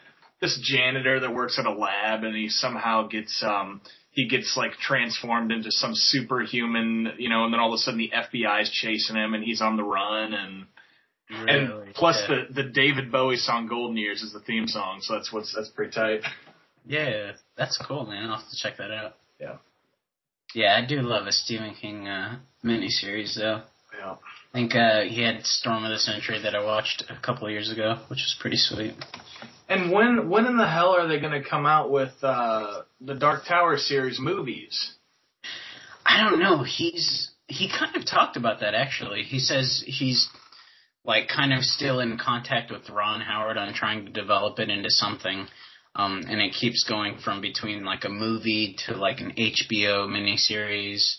this janitor that works at a lab and he somehow gets um he gets like transformed into some superhuman, you know, and then all of a sudden the FBI's chasing him and he's on the run and and plus yeah. the the David Bowie song Golden Years is the theme song, so that's what's that's pretty tight. Yeah, that's cool, man. I'll have to check that out. Yeah. Yeah, I do love a Stephen King uh, miniseries, though. Yeah. I think uh, he had Storm of the Century that I watched a couple of years ago, which was pretty sweet. And when when in the hell are they going to come out with uh the Dark Tower series movies? I don't know. He's he kind of talked about that actually. He says he's like kind of still in contact with Ron Howard on trying to develop it into something. Um, and it keeps going from between like a movie to like an HBO miniseries.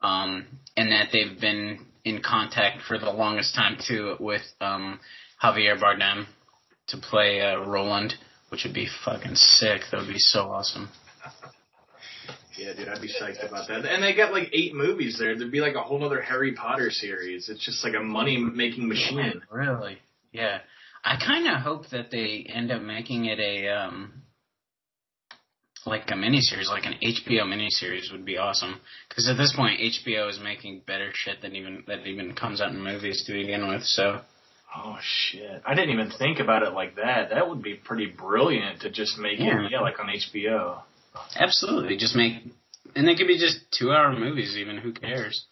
Um, and that they've been in contact for the longest time too with um, Javier Bardem to play uh, Roland, which would be fucking sick. That would be so awesome. Yeah, dude, I'd be psyched about that. And they got like eight movies there. There'd be like a whole other Harry Potter series. It's just like a money making machine. Really? Yeah. I kind of hope that they end up making it a um like a miniseries, like an HBO miniseries would be awesome. Because at this point, HBO is making better shit than even that even comes out in movies to begin with. So Oh shit! I didn't even think about it like that. That would be pretty brilliant to just make Yeah. it, yeah, like on HBO. absolutely, just make and they could be just two-hour movies. Even who cares?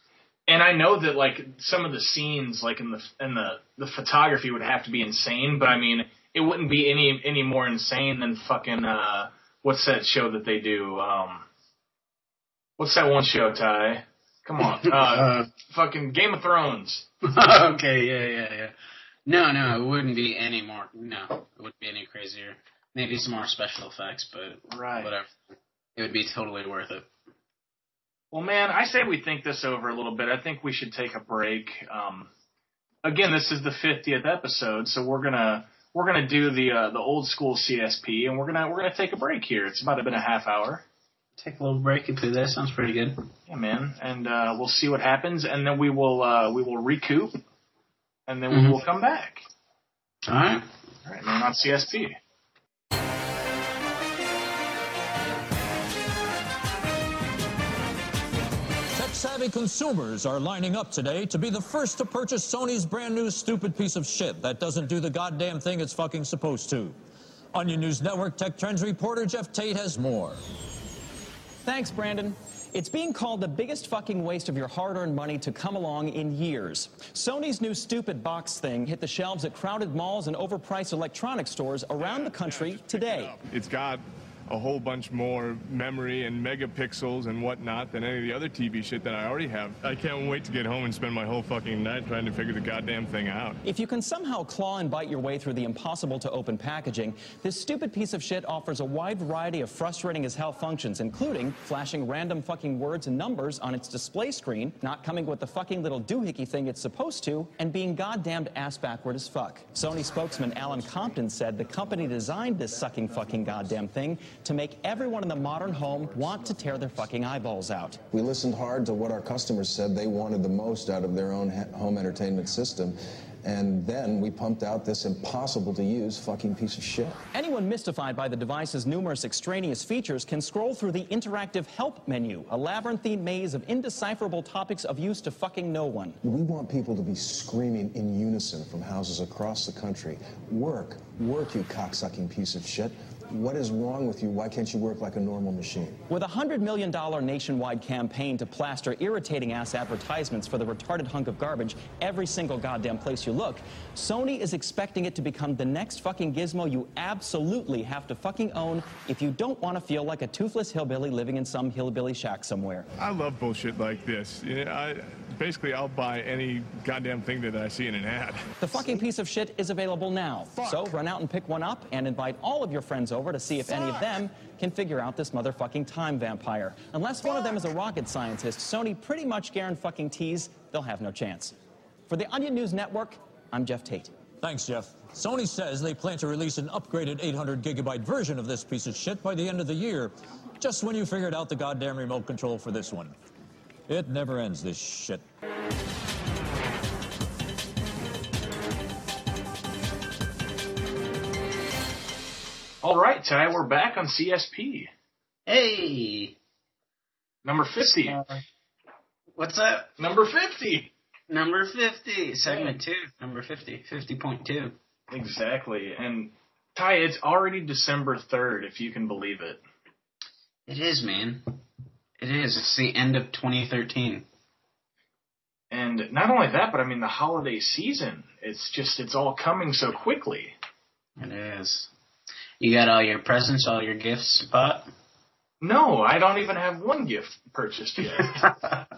And I know that like some of the scenes, like in the in the the photography, would have to be insane. But I mean, it wouldn't be any any more insane than fucking uh, what's that show that they do? Um, what's that one show, Ty? Come on, (laughs) uh, fucking Game of Thrones. (laughs) okay, yeah, yeah, yeah. No, no, it wouldn't be any more. No, it wouldn't be any crazier. Maybe some more special effects, but Right. whatever. It would be totally worth it. Well, man, I say we think this over a little bit. I think we should take a break. Um, again, this is the 50th episode, so we're gonna we're gonna do the uh, the old school CSP, and we're gonna we're gonna take a break here. It's about been a half hour. Take a little break and do that. Sounds pretty good. Yeah, man, and uh, we'll see what happens, and then we will uh, we will recoup, and then we Mhm. will come back. All right. All right, man, on CSP. Tech-savvy consumers are lining up today to be the first to purchase Sony's brand new stupid piece of shit that doesn't do the goddamn thing it's fucking supposed to. Onion News Network Tech Trends reporter Jeff Tate has more. Thanks, Brandon. It's being called the biggest fucking waste of your hard earned money to come along in years. Sony's new stupid box thing hit the shelves at crowded malls and overpriced electronics stores around the country today. It's got a whole bunch more memory and megapixels and whatnot than any of the other TV shit that I already have. I can't wait to get home and spend my whole fucking night trying to figure the goddamn thing out. If you can somehow claw and bite your way through the impossible to open packaging, this stupid piece of shit offers a wide variety of frustrating as hell functions, including flashing random fucking words and numbers on its display screen, not coming with the fucking little doohickey thing it's supposed to, and being goddamned ass backward as fuck. Sony spokesman Alan Compton said the company designed this sucking fucking goddamn thing to make everyone in the modern home want to tear their fucking eyeballs out. We listened hard to what our customers said they wanted the most out of their own home entertainment system. And then we pumped out this impossible to use fucking piece of shit. Anyone mystified by the device's numerous extraneous features can scroll through the interactive help menu, a labyrinthine maze of indecipherable topics of use to fucking no one. We want people to be screaming in unison from houses across the country. Work, work, you cocksucking piece of shit. What is wrong with you? Why can't you work like a normal machine? With a $100 million nationwide campaign to plaster irritating ass advertisements for the retarded hunk of garbage every single goddamn place you look, Sony is expecting it to become the next fucking gizmo you absolutely have to fucking own if you don't want to feel like a toothless hillbilly living in some hillbilly shack somewhere. I love bullshit like this. You know, I, basically, I'll buy any goddamn thing that I see in an ad. The fucking piece of shit is available now. So run out and pick one up and invite all of your friends over to see if any of them can figure out this motherfucking time vampire. Unless one of them is a rocket scientist, Sony pretty much fucking guarantees they'll have no chance. For the Onion News Network, I'm Jeff Tate. Thanks, Jeff. Sony says they plan to release an upgraded 800 gigabyte version of this piece of shit by the end of the year, just when you figured out the goddamn remote control for this one. It never ends, this shit. All right, Ty, we're back on CSP. Hey, Number 50. Uh, what's up? Number 50. Number 50, segment 2, number 50, 50.2. Exactly. And Ty, it's already December 3rd, if you can believe it. It is, man. It is. It's the end of 2013. And not only that, but I mean the holiday season. It's just it's all coming so quickly. It is. You got all your presents, all your gifts bought? No, I don't even have one gift purchased yet. (laughs)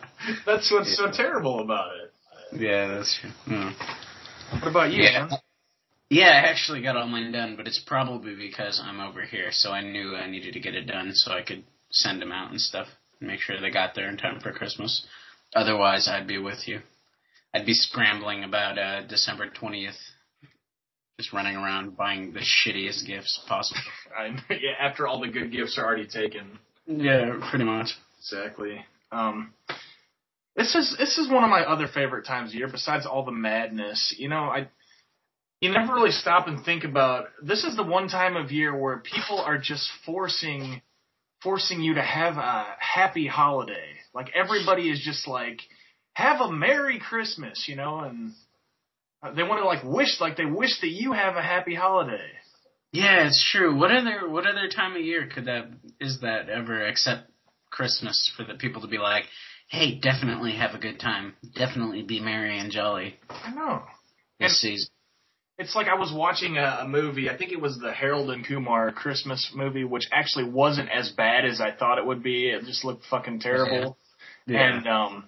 That's what's so terrible about it. Yeah, that's true. Hmm. What about you, Yeah. man? Yeah, I actually got all mine done, but it's probably because I'm over here, so I knew I needed to get it done so I could send them out and stuff make sure they got there in time for Christmas. Otherwise, I'd be with you. I'd be scrambling about uh, December 20th, just running around buying the shittiest gifts possible. (laughs) I, yeah, after all the good gifts are already taken. Yeah, pretty much. Exactly. Um, this is this is one of my other favorite times of year. Besides all the madness, you know, I you never really stop and think about. This is the one time of year where people are just forcing forcing you to have a happy holiday. Like everybody is just like, have a Merry Christmas, you know, and they want to like wish like they wish that you have a happy holiday. Yeah, it's true. What other what other time of year could that is that ever except Christmas for the people to be like, hey, definitely have a good time, definitely be merry and jolly I know. this And- season. It's like I was watching a, a movie. I think it was the Harold and Kumar Christmas movie, which actually wasn't as bad as I thought it would be. It just looked fucking terrible. Yeah. And um,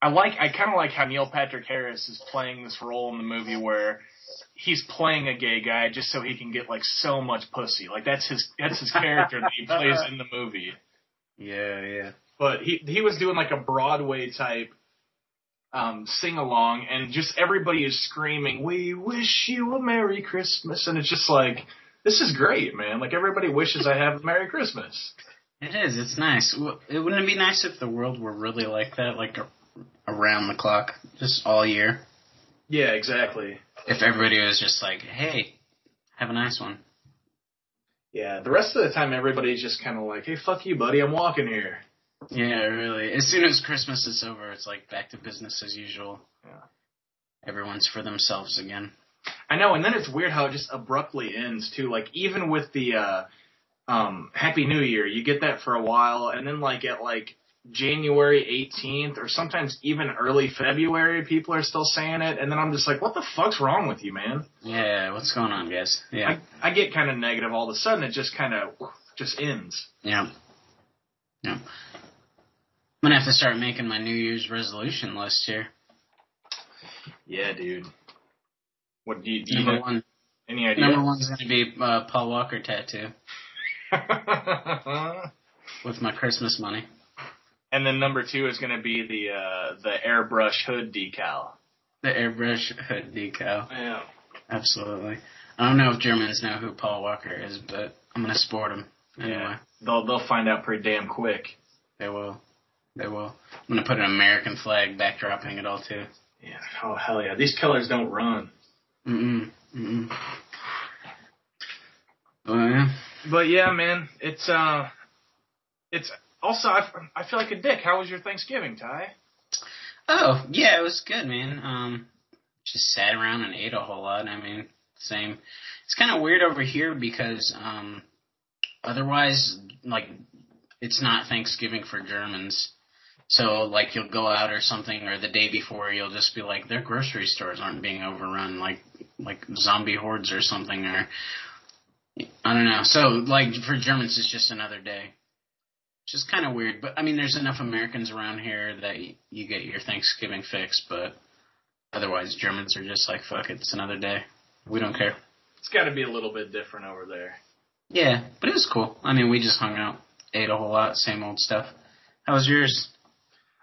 I like. I kind of like how Neil Patrick Harris is playing this role in the movie where he's playing a gay guy just so he can get like so much pussy. Like that's his that's his character that he plays in the movie. (laughs) yeah, yeah. But he he was doing like a Broadway type um, sing along, and just everybody is screaming, "We wish you a Merry Christmas!" And it's just like, this is great, man. Like everybody wishes I have a Merry Christmas. It is. It's nice. It wouldn't it be nice if the world were really like that, like a, around the clock, just all year? Yeah, exactly. If everybody was just like, hey, have a nice one. Yeah, the rest of the time everybody's just kind of like, "Hey, fuck you, buddy. I'm walking here." Yeah, really. As soon as Christmas is over, it's like back to business as usual. Yeah. Everyone's for themselves again. I know, and then it's weird how it just abruptly ends too. Like even with the uh um, Happy New Year. You get that for a while, and then like at like January 18th or sometimes even early February, people are still saying it, and then I'm just like, what the fuck's wrong with you, man? Yeah, what's going on, guys? Yeah, I, I get kind of negative all of a sudden. It just kind of just ends. yeah, yeah. I'm gonna have to start making my New Year's resolution list here. Yeah, dude. What do you, do you Number one, any idea? number one's gonna be uh, Paul Walker tattoo (laughs) with my Christmas money. and then number two is going to be the uh, the airbrush hood decal. The airbrush hood decal. Yeah. Absolutely. I don't know if Germans know who Paul Walker is, but I'm gonna sport him anyway. Yeah. They'll they'll find out pretty damn quick. They will. They will. I'm gonna put an American flag backdropping it all too. Yeah. Oh hell yeah. These colors don't run. Mm-mm. Mm-mm. Oh yeah. But yeah, man, it's uh, it's also I, I feel like a dick. How was your Thanksgiving, Ty? Oh yeah, it was good, man. Um, just sat around and ate a whole lot. I mean, same. It's kind of weird over here because um, otherwise, like, it's not Thanksgiving for Germans. So like you'll go out or something, or the day before you'll just be like, their grocery stores aren't being overrun like like zombie hordes or something, or I don't know. So like for Germans, it's just another day. Which is kind of weird, but I mean, there's enough Americans around here that y- you get your Thanksgiving fix, but otherwise, Germans are just like, fuck it, it's another day. We don't care. It's got to be a little bit different over there. Yeah, but it was cool. I mean, we just hung out, ate a whole lot, same old stuff. How was yours?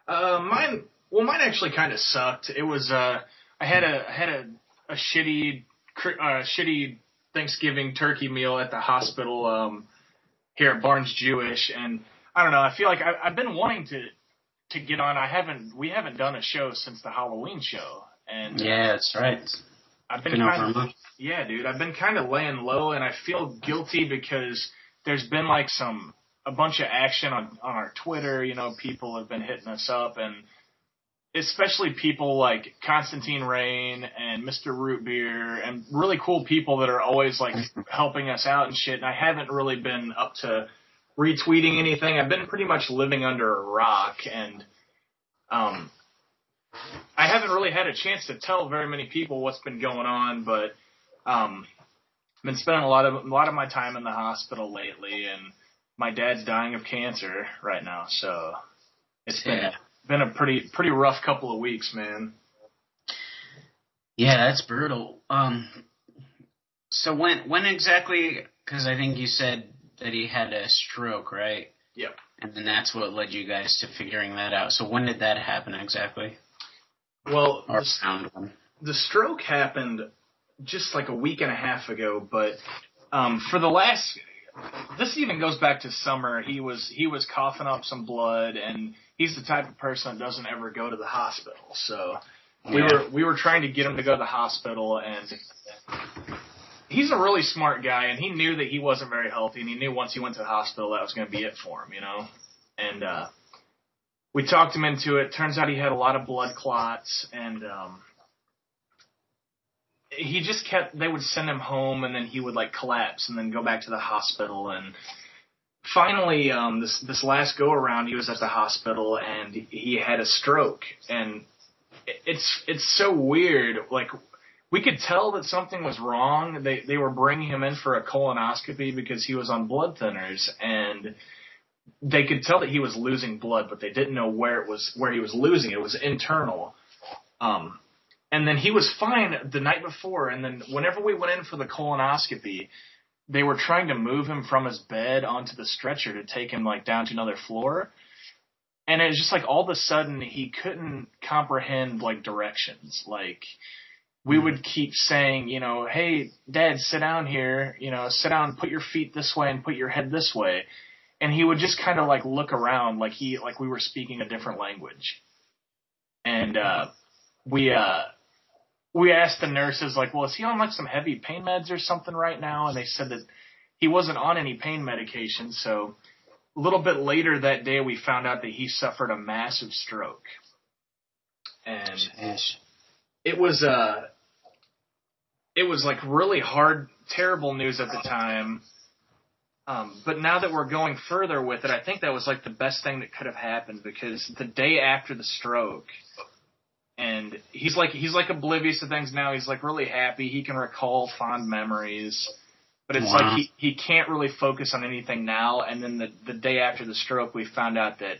Uh, mine. Well, mine actually kind of sucked. It was. Uh, I had a I had a a shitty cr- uh, shitty Thanksgiving turkey meal at the hospital um, here at Barnes Jewish, and I don't know. I feel like I, I've been wanting to to get on. I haven't. We haven't done a show since the Halloween show, and Yeah, that's right. I've been Been kind of yeah, dude. I've been kind of laying low, and I feel guilty because there's been like some a bunch of action on on our Twitter. You know, people have been hitting us up, and especially people like Constantine Rain and Mr. Root Beer, and really cool people that are always like (laughs) helping us out and shit. And I haven't really been up to retweeting anything. I've been pretty much living under a rock, and um, I haven't really had a chance to tell very many people what's been going on, but um, I've been spending a lot of a lot of my time in the hospital lately, and my dad's dying of cancer right now, so it's been Yeah. been a pretty pretty rough couple of weeks, man. Yeah, that's brutal. Um, so when when exactly? Because I think you said that he had a stroke, right? Yep. And then that's what led you guys to figuring that out. So when did that happen exactly? Well, Or the, the stroke happened just like a week and a half ago, but um, for the last this even goes back to summer. He was he was coughing up some blood, and he's the type of person that doesn't ever go to the hospital. So we Yeah. were we were trying to get him to go to the hospital, and he's a really smart guy, and he knew that he wasn't very healthy, and he knew once he went to the hospital that was going to be it for him, you know. And uh, we talked him into it. Turns out he had a lot of blood clots, and um, he just kept. They would send him home, and then he would like collapse, and then go back to the hospital, and finally, um, this this last go around, he was at the hospital, and he had a stroke, and it's it's so weird. Like we could tell that something was wrong. They they were bringing him in for a colonoscopy because he was on blood thinners, and they could tell that he was losing blood, but they didn't know where it was where he was losing. It was internal. Um, and then he was fine the night before, and then whenever we went in for the colonoscopy, they were trying to move him from his bed onto the stretcher to take him like down to another floor. And it was just like all of a sudden he couldn't comprehend like directions. Like we would keep saying, you know, hey, dad, sit down here, you know, sit down, put your feet this way and put your head this way. And he would just kind of like look around like he, like we were speaking a different language. And, uh, we, uh, we asked the nurses like, well, is he on like some heavy pain meds or something right now? And they said that he wasn't on any pain medication. So a little bit later that day, we found out that he suffered a massive stroke. And it was uh it was like really hard terrible news at the time Um, but now that we're going further with it, I think that was like the best thing that could have happened because the day after the stroke, and he's like he's like oblivious to things now. He's like really happy. He can recall fond memories, but it's Wow. like he he can't really focus on anything now. And then the the day after the stroke, we found out that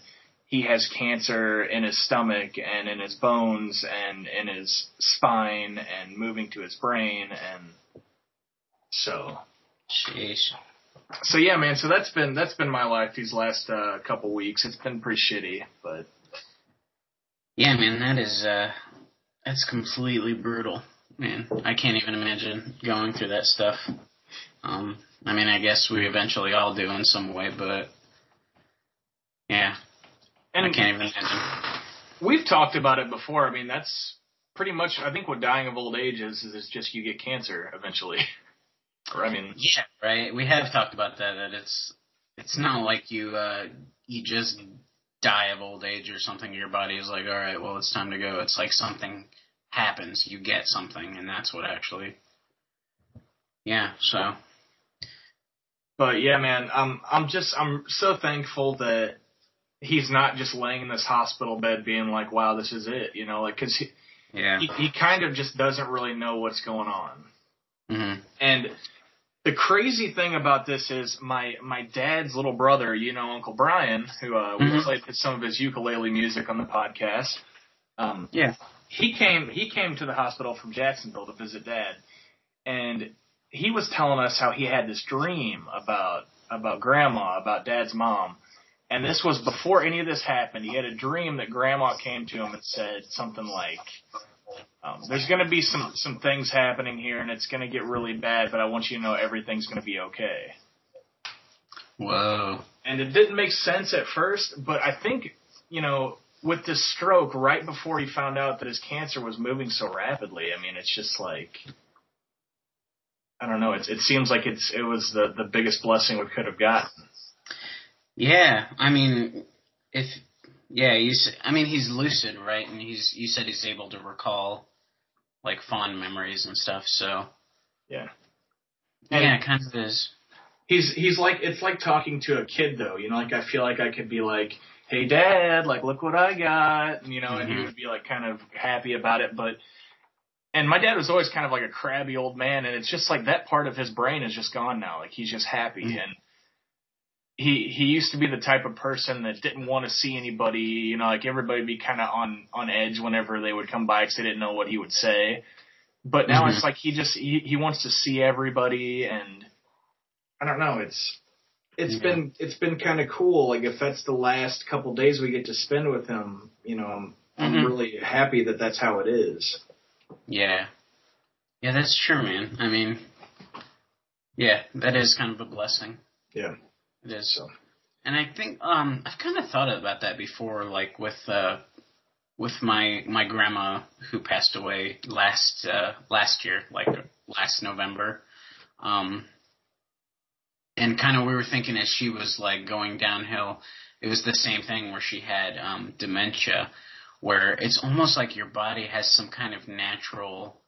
he has cancer in his stomach and in his bones and in his spine and moving to his brain and so Jeez. so yeah, man. So that's been that's been my life these last uh, couple weeks. It's been pretty shitty, but Yeah, man, that is uh that's completely brutal. Man, I can't even imagine going through that stuff. Um I mean, I guess we eventually all do in some way, but yeah, and I can't even imagine. we've talked about it before. I mean, that's pretty much. I think what dying of old age is is it's just you get cancer eventually. (laughs) or I mean, Yeah, right. We have talked about that. That it's it's not like you uh you just die of old age or something. Your body is like, all right, well, it's time to go. It's like something happens. You get something, and that's what actually. Yeah. So. but yeah, man. I'm I'm just I'm so thankful that he's not just laying in this hospital bed being like, wow, this is it. You know, like because he, Yeah. he he kind of just doesn't really know what's going on. hmm And the crazy thing about this is my my dad's little brother, you know, Uncle Brian, who uh, we Mhm. played some of his ukulele music on the podcast. Um, Yeah. he came he came to the hospital from Jacksonville to visit dad, and he was telling us how he had this dream about about grandma, about dad's mom. And this was before any of this happened. He had a dream that grandma came to him and said something like, um, "There's going to be some some things happening here, and it's going to get really bad, but I want you to know everything's going to be okay." Whoa. And it didn't make sense at first, but I think you know with this stroke right before he found out that his cancer was moving so rapidly. I mean, it's just like I don't know. It's it seems like it's it was the the biggest blessing we could have gotten. Yeah. I mean, if yeah, you. s- I mean, he's lucid, right? And he's. You said he's able to recall like fond memories and stuff. So Yeah. yeah, it kind of is. He's he's like it's like talking to a kid though, you know, like I feel like I could be like, Hey dad, like look what I got and you know, and he Mhm. would be like kind of happy about it, but and my dad was always kind of like a crabby old man and it's just like that part of his brain is just gone now. Like he's just happy Mhm. and he he used to be the type of person that didn't want to see anybody, you know, like everybody would be kind of on on edge whenever they would come by because they didn't know what he would say. But now Mhm. it's like he just he, he wants to see everybody and I don't know, it's it's Yeah. been it's been kind of cool. Like if that's the last couple days we get to spend with him, you know, I'm I'm Mhm. really happy that that's how it is. Yeah. Yeah, that's true, man. I mean, yeah, that is kind of a blessing. Yeah. It is. So And I think um I've kind of thought about that before, like with uh with my my grandma who passed away last uh last year, like last November. Um and kind of we were thinking as she was like going downhill, it was the same thing where she had um dementia where it's almost like your body has some kind of natural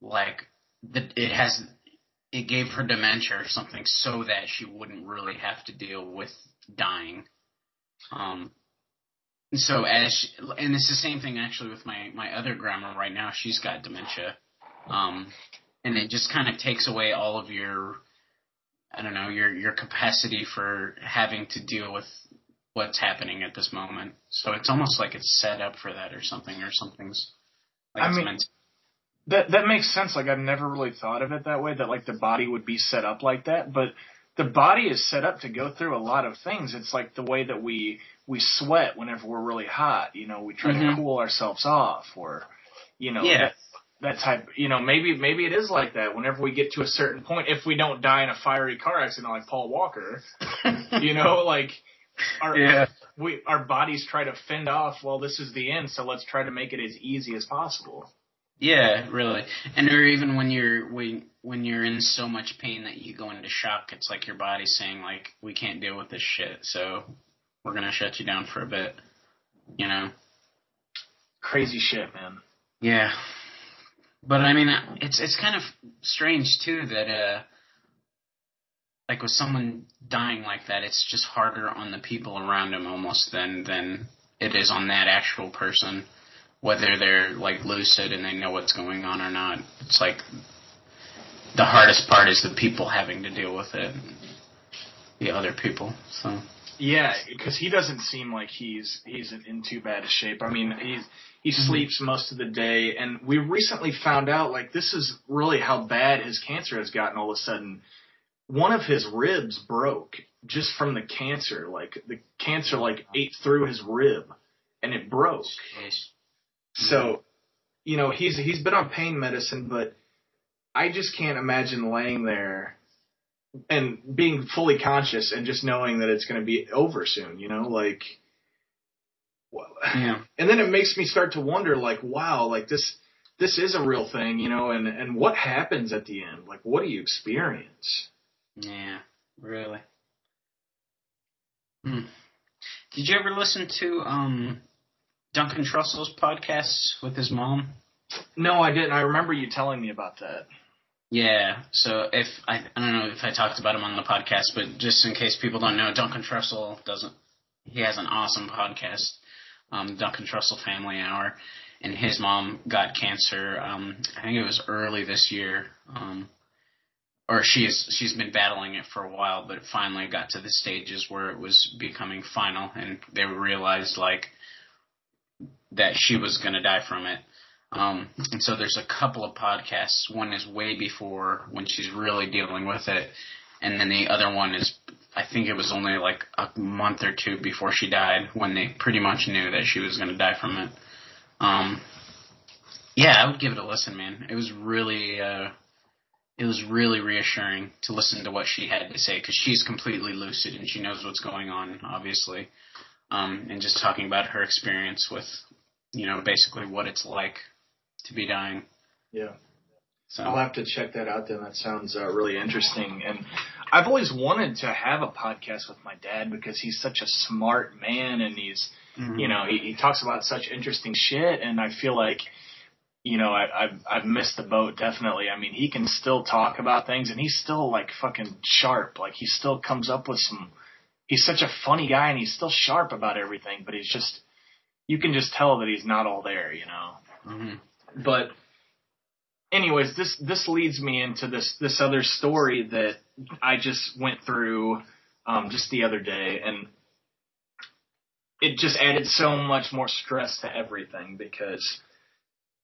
like that it has it gave her dementia or something so that she wouldn't really have to deal with dying. Um, and so as she, and it's the same thing actually with my my other grandma right now. She's got dementia, um, and it just kind of takes away all of your I don't know your your capacity for having to deal with what's happening at this moment. So it's almost like it's set up for that or something or something's like I mean- meant. That that makes sense. Like I've never really thought of it that way. That like the body would be set up like that, but the body is set up to go through a lot of things. It's like the way that we we sweat whenever we're really hot. You know, we try to Mhm. cool ourselves off, or you know, Yeah. that, that type. You know, maybe maybe it is like that. Whenever we get to a certain point, if we don't die in a fiery car accident like Paul Walker, (laughs) you know, like our Yeah. we our bodies try to fend off. Well, this is the end, so let's try to make it as easy as possible. Yeah, really. And or even when you're when when you're in so much pain that you go into shock, it's like your body's saying like we can't deal with this shit, so we're gonna shut you down for a bit. You know? Crazy shit, man. Yeah. But I mean, it's it's kind of strange too that uh like with someone dying like that, it's just harder on the people around him almost than than it is on that actual person, whether they're like lucid and they know what's going on or not. It's like the hardest part is the people having to deal with it, the other people. So Yeah, because he doesn't seem like he's he's in too bad a shape. I mean, he's he mm-hmm. sleeps most of the day, and we recently found out like this is really how bad his cancer has gotten. All of a sudden, one of his ribs broke just from the cancer. Like the cancer like ate through his rib, and it broke. So, you know, he's he's been on pain medicine, but I just can't imagine laying there and being fully conscious and just knowing that it's going to be over soon. You know, like. well, yeah, (laughs) And then it makes me start to wonder, like, wow, like this, this is a real thing, you know, and and what happens at the end? Like, what do you experience? yeah, really. Hmm. Did you ever listen to um Duncan Trussell's podcasts with his mom? No, I didn't. I remember you telling me about that. Yeah. So if I I don't know if I talked about him on the podcast, but just in case people don't know, Duncan Trussell doesn't. He has an awesome podcast, um, Duncan Trussell Family Hour, and his mom got cancer. Um, I think it was early this year. Um, or she's she's been battling it for a while, but it finally got to the stages where it was becoming final, and they realized like that she was going to die from it. Um, and so there's a couple of podcasts. One is way before when she's really dealing with it, and then the other one is I think it was only like a month or two before she died when they pretty much knew that she was going to die from it. Um, yeah, I would give it a listen, man. It was really uh, it was really reassuring to listen to what she had to say because she's completely lucid and she knows what's going on, obviously. Um, and just talking about her experience with, you know, basically what it's like to be dying. Yeah. So I'll have to check that out then. That sounds uh, really interesting. And I've always wanted to have a podcast with my dad because he's such a smart man and he's, Mhm. you know, he, he talks about such interesting shit. And I feel like, you know, I, I've, I've missed the boat definitely. I mean, he can still talk about things and he's still like fucking sharp. Like he still comes up with some, he's such a funny guy and he's still sharp about everything, but he's just, you can just tell that he's not all there, you know? Mhm. but anyways this this leads me into this this other story that i just went through um just the other day and it just added so much more stress to everything because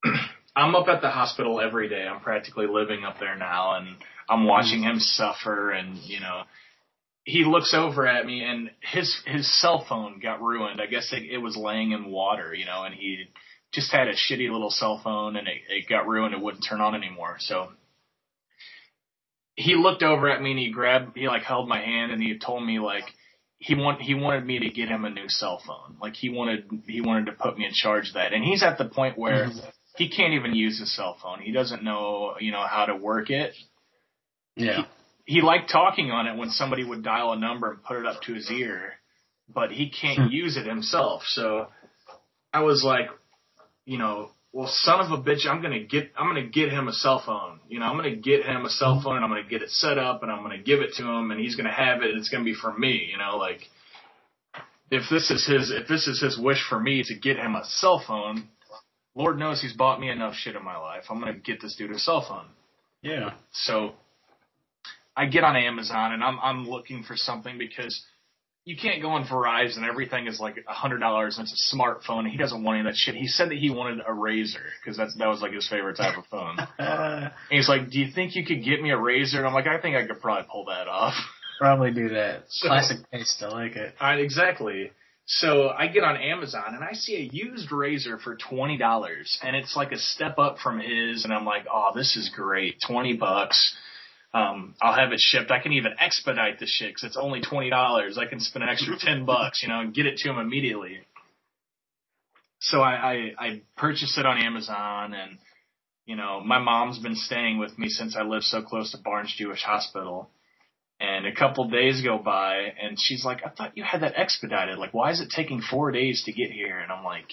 (clears throat) i'm up at the hospital every day i'm practically living up there now and i'm watching him suffer and you know he looks over at me and his his cell phone got ruined i guess it, it was laying in water you know and he just had a shitty little cell phone and it, it got ruined. It wouldn't turn on anymore. So he looked over at me and he grabbed, he like held my hand and he told me like he want he wanted me to get him a new cell phone. Like he wanted he wanted to put me in charge of that. And he's at the point where mm-hmm. he can't even use his cell phone. He doesn't know you know how to work it. yeah. He liked talking on it when somebody would dial a number and put it up to his ear, but he can't hmm. use it himself. So I was like, you know, well, son of a bitch, I'm gonna get, I'm gonna get him a cell phone. You know, I'm gonna get him a cell phone and I'm gonna get it set up and I'm gonna give it to him and he's gonna have it and it's gonna be for me. You know, like if this is his, if this is his wish for me to get him a cell phone, Lord knows he's bought me enough shit in my life. I'm gonna get this dude a cell phone. Yeah. So I get on Amazon and I'm I'm looking for something because you can't go on Verizon. Everything is like a hundred dollars and it's a smartphone. He doesn't want any of that shit. He said that he wanted a Razor because that's that was like his favorite type of phone. (laughs) And he's like, "Do you think you could get me a Razor?" And I'm like, "I think I could probably pull that off." (laughs) probably do that. So- Classic taste. I like it. I, exactly. So I get on Amazon and I see a used razor for twenty dollars, and it's like a step up from his. And I'm like, oh, this is great, twenty bucks. Um, I'll have it shipped. I can even expedite the shit because it's only twenty dollars. I can spend an extra ten bucks, you know, and get it to him immediately. So I, I I purchased it on Amazon, and you know, my mom's been staying with me since I live so close to Barnes Jewish Hospital. And a couple days go by, and she's like, "I thought you had that expedited. Like, why is it taking four days to get here?" And I'm like,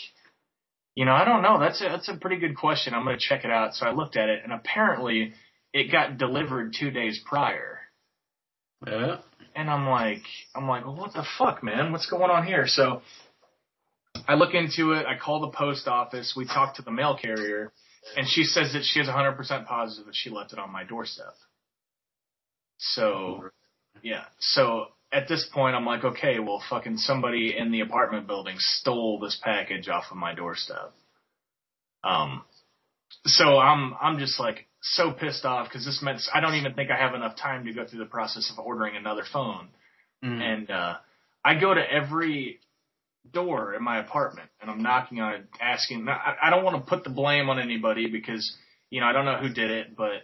"You know, I don't know. That's a that's a pretty good question. I'm gonna check it out." So I looked at it, and apparently, it got delivered two days prior. Yeah. And I'm like, I'm like, well, what the fuck, man? What's going on here? So I look into it. I call the post office. We talk to the mail carrier, and she says that she is 100% positive that she left it on my doorstep. So, yeah. So at this point, I'm like, okay, well, fucking somebody in the apartment building stole this package off of my doorstep. Um, so I'm I'm just like so pissed off because this meant I don't even think I have enough time to go through the process of ordering another phone. Mm. And uh, I go to every door in my apartment and I'm knocking on it, asking. I, I don't want to put the blame on anybody because you know I don't know who did it, but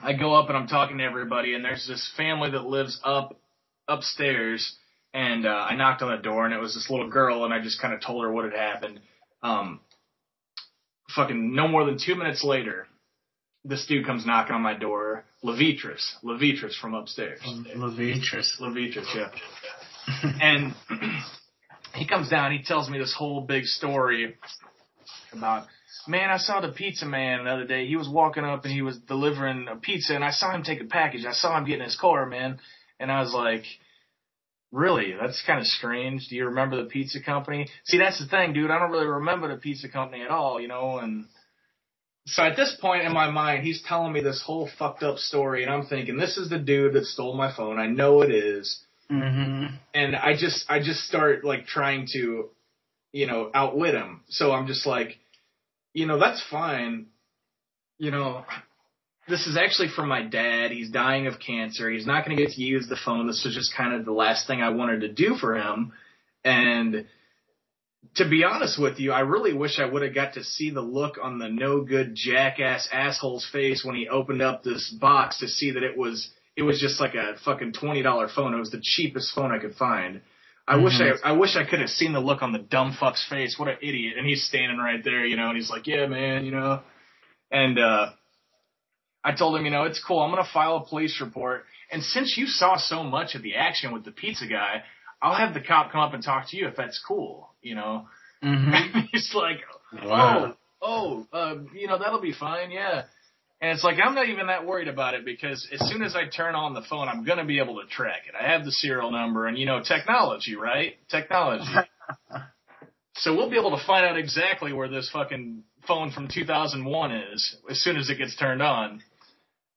I go up and I'm talking to everybody, and there's this family that lives up upstairs, and uh, I knocked on the door, and it was this little girl, and I just kind of told her what had happened. Um, fucking no more than two minutes later, this dude comes knocking on my door, Levitris, Levitris from upstairs. Levitris. Levitris, yeah. (laughs) and (clears throat) he comes down, he tells me this whole big story about, man, I saw the pizza man the other day. He was walking up and he was delivering a pizza, and I saw him take a package. I saw him get in his car, man. And I was like, really? That's kind of strange. Do you remember the pizza company? See, that's the thing, dude. I don't really remember the pizza company at all, you know, and so at this point in my mind, he's telling me this whole fucked up story, and I'm thinking, this is the dude that stole my phone. I know it is Mm-hmm. and I just I just start like trying to, you know, outwit him. So I'm just like, you know, that's fine. You know, this is actually from my dad. He's dying of cancer. He's not going to get to use the phone. This was just kind of the last thing I wanted to do for him. And to be honest with you, I really wish I would have got to see the look on the no good jackass asshole's face when he opened up this box to see that it was it was just like a fucking twenty dollar phone. It was the cheapest phone I could find. I wish I I wish I could have seen the look on the dumb fuck's face. What an idiot! And he's standing right there, you know, and he's like, "Yeah, man, you know." And uh I told him, you know, it's cool. I'm gonna file a police report. And since you saw so much of the action with the pizza guy, I'll have the cop come up and talk to you if that's cool. You know. Mm-hmm. (laughs) he's like, Wow. oh, oh, uh, you know, that'll be fine, yeah. And it's like, I'm not even that worried about it because as soon as I turn on the phone, I'm going to be able to track it. I have the serial number and, you know, technology, right? Technology. (laughs) so we'll be able to find out exactly where this fucking phone from 2001 is as soon as it gets turned on.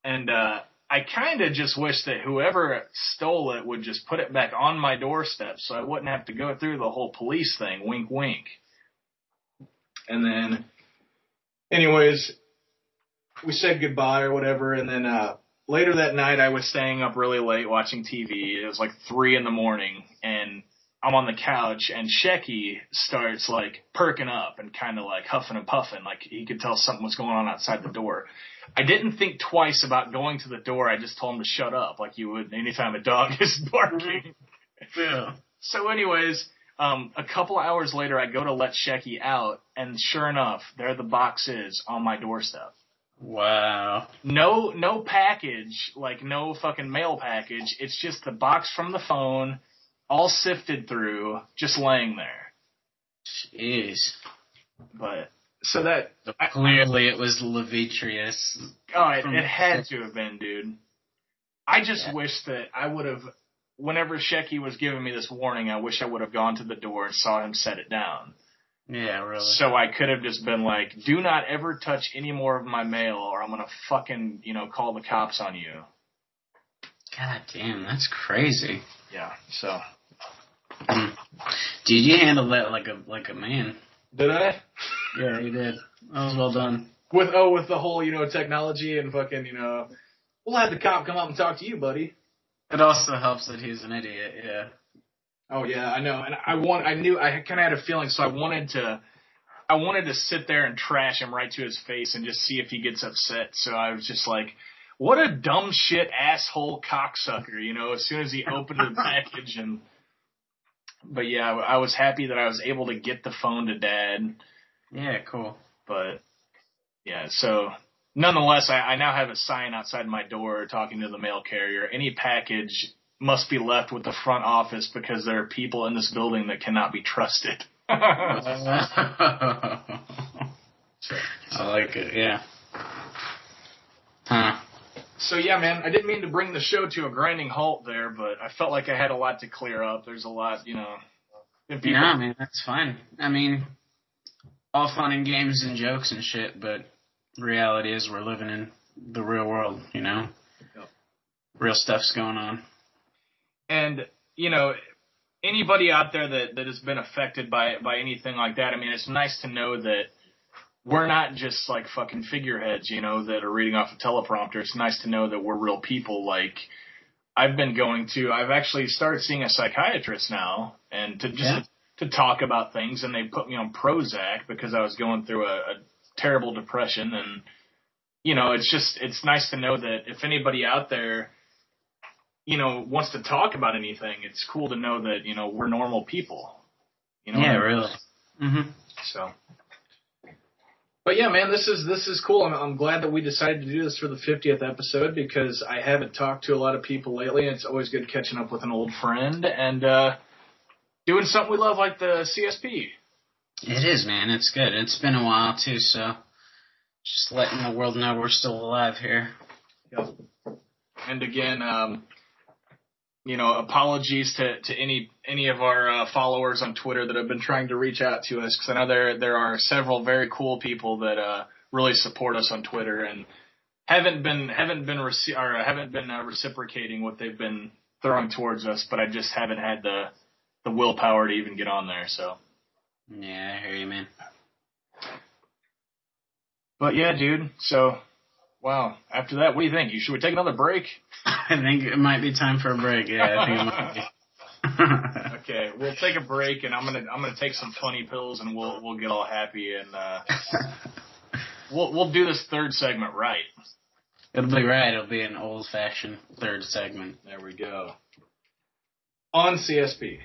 And, uh, I kind of just wish that whoever stole it would just put it back on my doorstep so I wouldn't have to go through the whole police thing. Wink, wink. And then, anyways, we said goodbye or whatever, and then uh later that night I was staying up really late watching TV. It was like three in the morning, and I'm on the couch, and Shecky starts like perking up and kind of like huffing and puffing, like he could tell something was going on outside the door. I didn't think twice about going to the door. I just told him to shut up, like you would anytime a dog (laughs) is barking. Yeah. So, anyways, um, a couple hours later, I go to let Shecky out, and sure enough, there the box is on my doorstep. Wow. No, no package, like no fucking mail package. It's just the box from the phone, all sifted through, just laying there. Jeez. But so that I, Clearly, it was Levitrius. oh, it, it had to have been, dude. I just Yeah. wish that I would have. Whenever Shecky was giving me this warning, I wish I would have gone to the door and saw him set it down. Yeah, really. So I could have just been like, do not ever touch any more of my mail or I'm gonna fucking, you know, call the cops on you. God damn, that's crazy. Yeah, so. Dude, you handled that like a like a man. Did I? Yeah, you did. That was well done. With, oh, with the whole, you know, technology and fucking, you know, we'll have the cop come up and talk to you, buddy. It also helps that he's an idiot. Yeah. Oh yeah, I know. And I want, I knew, I kind of had a feeling, so I wanted to, I wanted to sit there and trash him right to his face and just see if he gets upset. So I was just like, what a dumb shit asshole cocksucker, you know, as soon as he opened the (laughs) package and, but yeah, I was happy that I was able to get the phone to dad, Yeah, cool. but yeah, so nonetheless, I, I now have a sign outside my door talking to the mail carrier. Any package must be left with the front office because there are people in this building that cannot be trusted. (laughs) (laughs) I like it. Yeah. Huh. So yeah, man, I didn't mean to bring the show to a grinding halt there, but I felt like I had a lot to clear up. There's a lot, you know. people- Yeah, man, that's fine. I mean, all fun and games and jokes and shit, but reality is we're living in the real world, you know? Yep. Real stuff's going on. and you know anybody out there that that has been affected by by anything like that i mean it's nice to know that we're not just like fucking figureheads you know that are reading off a teleprompter it's nice to know that we're real people like i've been going to i've actually started seeing a psychiatrist now and to just Yeah. to talk about things and they put me on prozac because i was going through a, a terrible depression and you know it's just it's nice to know that if anybody out there you know, wants to talk about anything, it's cool to know that, you know, we're normal people. You know? Yeah, really. Mm-hmm. So. But yeah, man, this is this is cool. I'm, I'm glad that we decided to do this for the 50th episode because I haven't talked to a lot of people lately, and it's always good catching up with an old friend and uh, doing something we love like the CSP. It is, man. It's good. It's been a while, too, so just letting the world know we're still alive here. Yep. And again, um, you know, apologies to, to any any of our uh, followers on Twitter that have been trying to reach out to us because I know there there are several very cool people that uh, really support us on Twitter and haven't been haven't been rece- or haven't been uh, reciprocating what they've been throwing towards us, but I just haven't had the the willpower to even get on there. So, Yeah, I hear you, man. but yeah, dude. So, wow. After that, what do you think? Should we take another break? (laughs) I think it might be time for a break. Yeah, I think it might be. (laughs) Okay, we'll take a break, and I'm gonna I'm gonna take some funny pills, and we'll we'll get all happy, and uh, (laughs) we'll we'll do this third segment right. It'll be right. It'll be an old fashioned third segment. There we go. On CSP.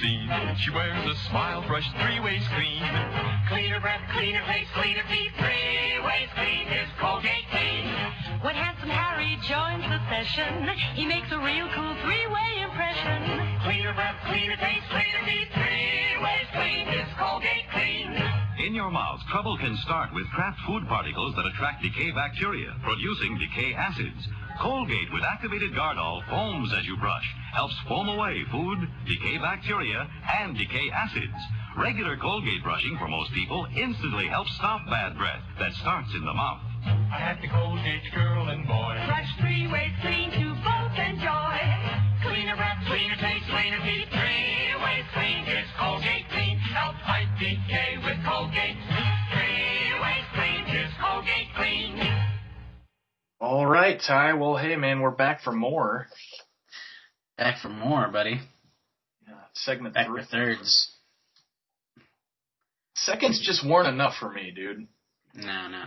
Scene, she wears a smile brush three ways clean. Cleaner breath, cleaner face, cleaner teeth, three ways clean is Colgate Clean. When handsome Harry joins the session, he makes a real cool three-way impression. Cleaner breath, cleaner taste, cleaner teeth, three ways clean is Colgate Clean. In your mouth, trouble can start with Kraft food particles that attract decay bacteria, producing decay acids. Colgate with activated Gardol foams as you brush, helps foam away food, decay bacteria, and decay acids. Regular Colgate brushing for most people instantly helps stop bad breath that starts in the mouth. I had the Colgate girl and boy. Brush three ways clean to both enjoy. Cleaner breath, cleaner taste, cleaner teeth, three ways clean is Colgate Clean. Help fight decay with Colgate. Three ways clean is Colgate Clean. All right, Ty. Well, hey, man, we're back for more. Back for more, buddy. Yeah, segment Back three. for thirds. Seconds just weren't enough for me, dude. No, no.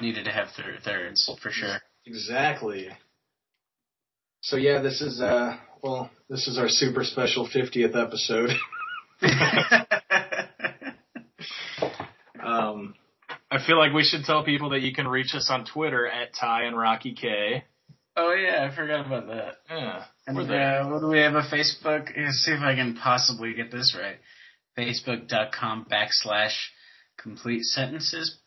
Needed to have thir- thirds for sure. Exactly. So yeah, this is uh, well, this is our super special 50th episode. (laughs) (laughs) I feel like we should tell people that you can reach us on Twitter at Ty and Rocky K. oh yeah, I forgot about that. Yeah, And uh, what do we have a Facebook? Let's see if I can possibly get this right. Facebook.com backslash complete sentences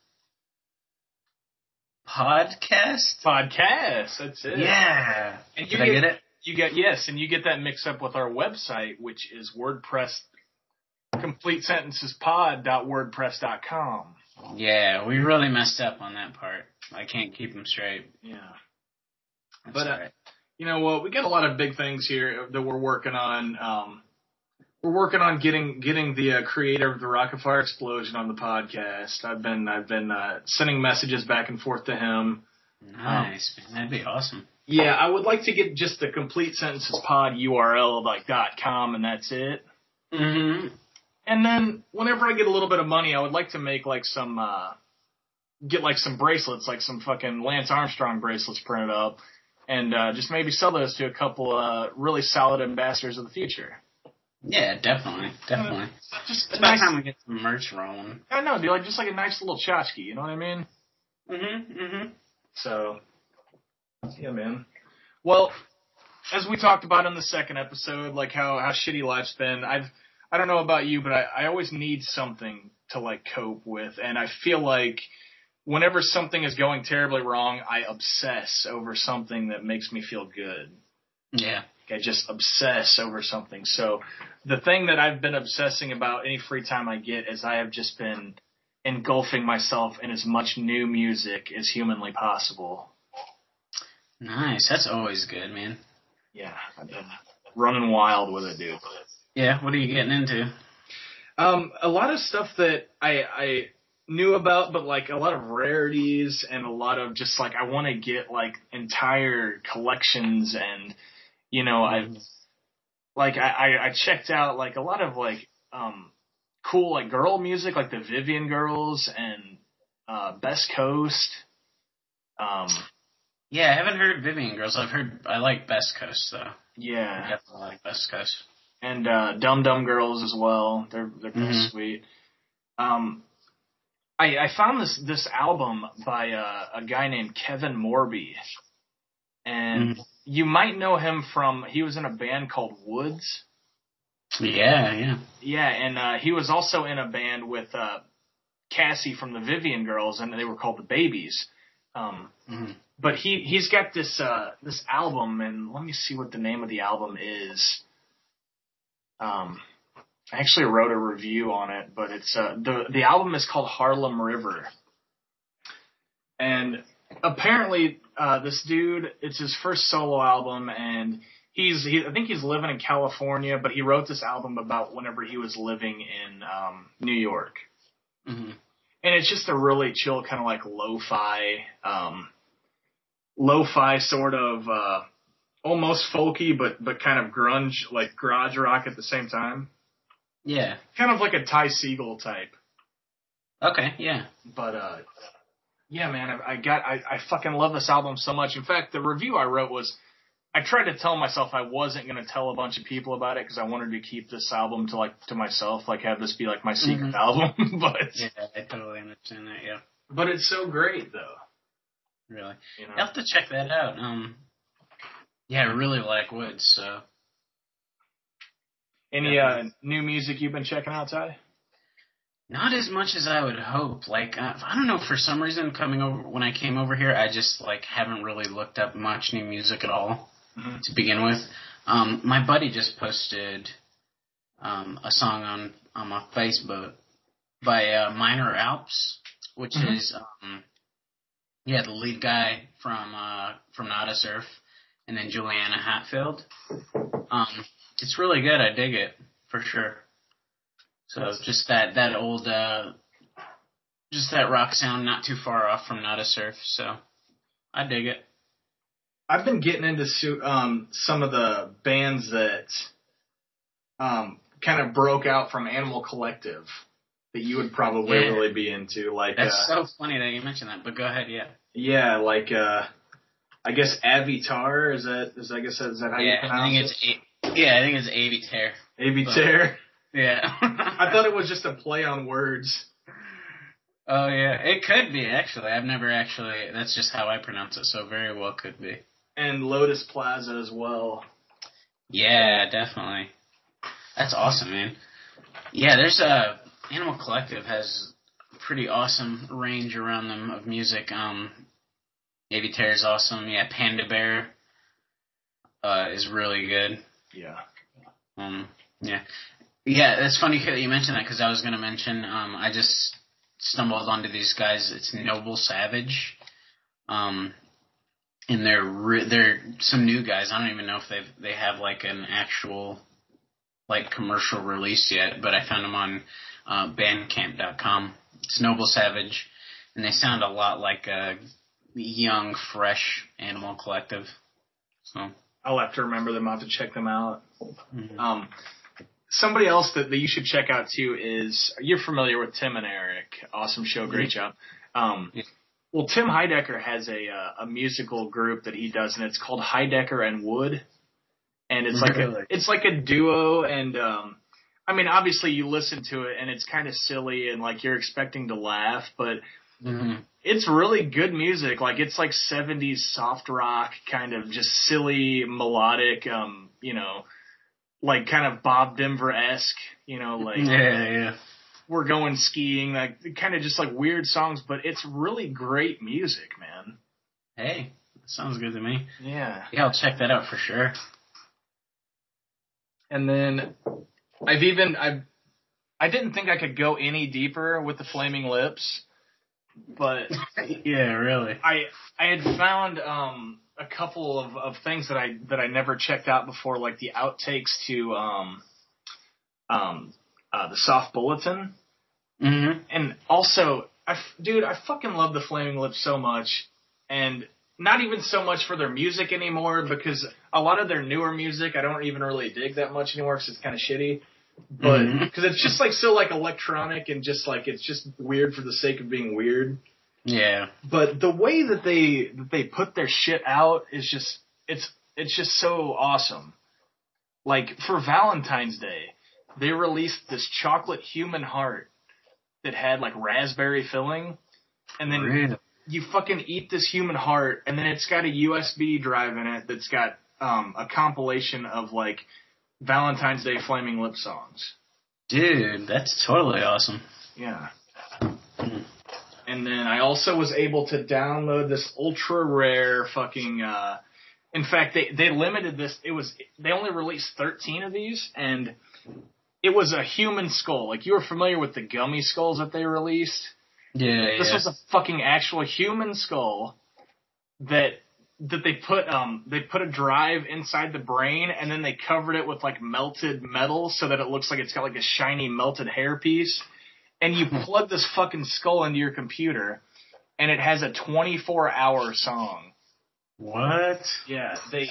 podcast. Podcast. That's it. Yeah. And Did you I get it? You get yes, and you get that mixed up with our website, which is WordPress. CompleteSentencesPod.wordpress.com. Yeah, we really messed up on that part. I can't keep them straight. Yeah. That's But, uh, you know what? We got a lot of big things here that we're working on. Um, we're working on getting getting the uh, creator of the Rocket Fire Explosion on the podcast. I've been I've been uh, sending messages back and forth to him. nice, man. That'd be awesome. Yeah, I would like to get just the complete sentences pod URL like dot com and that's it. Mm-hmm. And then whenever I get a little bit of money, I would like to make like some uh get like some bracelets, like some fucking Lance Armstrong bracelets printed up and uh just maybe sell those to a couple uh really solid ambassadors of the future. Yeah, definitely, definitely. Just It's about nice, time we get some merch rolling. I know, dude, like just like a nice little tchotchke, you know what I mean? Mm-hmm. Mm-hmm. So yeah, man. Well, as we talked about in the second episode, like how how shitty life's been, I've I don't know about you, but I, I always need something to like cope with, and I feel like whenever something is going terribly wrong, I obsess over something that makes me feel good. Yeah. I just obsess over something. So the thing that I've been obsessing about any free time I get is I have just been engulfing myself in as much new music as humanly possible. Nice. That's always good, man. Yeah, I've been running wild with it, dude. Yeah. What are you getting into? Um, a lot of stuff that I I knew about, but like a lot of rarities and a lot of just like I want to get like entire collections and you know I've like I, I checked out like a lot of like um cool like girl music like the Vivian Girls and uh Best Coast. Um Yeah, I haven't heard Vivian Girls. I've heard I like Best Coast though. Yeah, I definitely like Best Coast. And uh, Dum Dum Girls as well. They're they're pretty Mhm. sweet. Um, I I found this this album by uh, a guy named Kevin Morby, and Mhm. you might know him from he was in a band called Woods. Yeah, yeah. Yeah, and uh, he was also in a band with uh, Cassie from the Vivian Girls, and they were called the Babies. Um, Mhm. but he he's got this uh this album and let me see what the name of the album is um i actually wrote a review on it but it's uh the the album is called harlem river. And apparently uh this dude it's his first solo album and he's he, i think he's living in california but he wrote this album about whenever he was living in um new york. Hmm and it's just a really chill kind of like lo-fi um lo-fi sort of uh almost folky but but kind of grunge like garage rock at the same time Yeah. kind of like a Ty Segall type Okay, yeah. but uh yeah man i, I got I, I fucking love this album so much in fact the review i wrote was i tried to tell myself i wasn't going to tell a bunch of people about it because i wanted to keep this album to like to myself like have this be like my secret Mhm. album (laughs) but Yeah, I totally understand that, yeah. but it's so great though Really. you know I'll have to check that out. Um Yeah, I really like Woods, so Any uh, new music you've been checking out, Ty? Not as much as I would hope. Like uh, I don't know, for some reason, coming over when I came over here, I just like haven't really looked up much new music at all Mhm. to begin with. Um, my buddy just posted um, a song on on my Facebook by uh, Minor Alps, which Mhm. is um, yeah the lead guy from uh, from Nada Surf, and then Juliana Hatfield. Um, it's really good. I dig it for sure. So just that that old uh just that rock sound not too far off from Nada Surf, so I dig it. I've been getting into um, some of the bands that um, kind of broke out from Animal Collective that you would probably Yeah. really be into, like That's uh, so funny that you mentioned that, but go ahead, yeah. yeah, like uh, I guess Avitar is that is I guess is that how you yeah, I pronounce think it? it's a- yeah, I think it's Avey Tare. Avitar. Yeah. (laughs) I thought it was just a play on words. Oh yeah, it could be actually. I've never actually. That's just how I pronounce it, so very well could be. And Lotus Plaza as well. Yeah, definitely. That's awesome, man. Yeah, there's a Animal Collective has pretty awesome range around them of music. Um, Navy Terror is awesome. Yeah, Panda Bear uh, is really good. Yeah. Um, yeah, yeah. It's funny that you mentioned that because I was going to mention. Um, I just stumbled onto these guys. It's Noble Savage. Um, and they're re- they're some new guys. I don't even know if they've they have like an actual like commercial release yet, but I found them on uh, Bandcamp.com. It's Noble Savage, and they sound a lot like a young, fresh Animal Collective. So I'll have to remember them. I'll have to check them out. mhm. Um, somebody else that, that you should check out too is you're familiar with Tim and Eric. Awesome show, great job. Um, Yeah. well, Tim Heidecker has a uh, a musical group that he does, and it's called Heidecker and Wood, and it's like a, it's like a duo, and um, I mean, obviously you listen to it and it's kind of silly and like you're expecting to laugh, but Mhm. it's really good music. Like it's like 70s soft rock, kind of just silly, melodic, um, you know, like kind of Bob Denver esque, you know, like yeah, yeah. we're going skiing, like kind of just like weird songs, but it's really great music, man. Hey, sounds good to me. Yeah. Yeah, I'll check that out for sure. And then I've even I I didn't think I could go any deeper with the Flaming Lips, but (laughs) yeah, really. I I had found um a couple of, of things that I that I never checked out before, like the outtakes to um um uh, the Soft Bulletin, Mm-hmm. and also I dude I fucking love the Flaming Lips so much, and not even so much for their music anymore because a lot of their newer music I don't even really dig that much anymore because it's kind of shitty. But because it's just like so like electronic and just like it's just weird for the sake of being weird Yeah. but the way that they that they put their shit out is just it's it's just so awesome. Like for Valentine's Day, they released this chocolate human heart that had like raspberry filling, and then Really? you fucking eat this human heart, and then it's got a USB drive in it that's got um, a compilation of like Valentine's Day Flaming Lip songs. Dude, that's totally awesome. Yeah. And then I also was able to download this ultra rare fucking uh in fact they they limited this it was they only released 13 of these and it was a human skull. Like you were familiar with the gummy skulls that they released? Yeah, This yeah. was a fucking actual human skull that that they put um they put a drive inside the brain and then they covered it with like melted metal so that it looks like it's got like a shiny melted hair piece and you plug this fucking skull into your computer and it has a 24 hour song. What? Yeah, they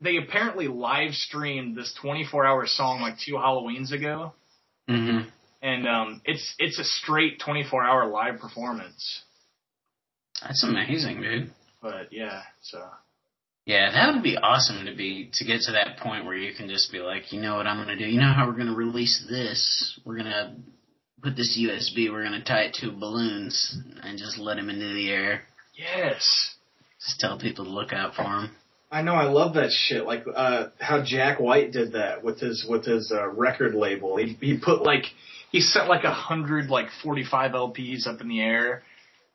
they apparently live streamed this 24 hour song like two Halloweens ago Mm-hmm. and um it's it's a straight 24 hour live performance. That's amazing, dude. But yeah, so Yeah, that would be awesome to be to get to that point where you can just be like, you know what I'm gonna do? You know how we're gonna release this? We're gonna put this USB. We're gonna tie it to balloons and just let him into the air. yes. Just tell people to look out for him. I know, I love that shit. Like uh, how Jack White did that with his with his uh, record label. He he put like he sent like a hundred like forty five LPs up in the air,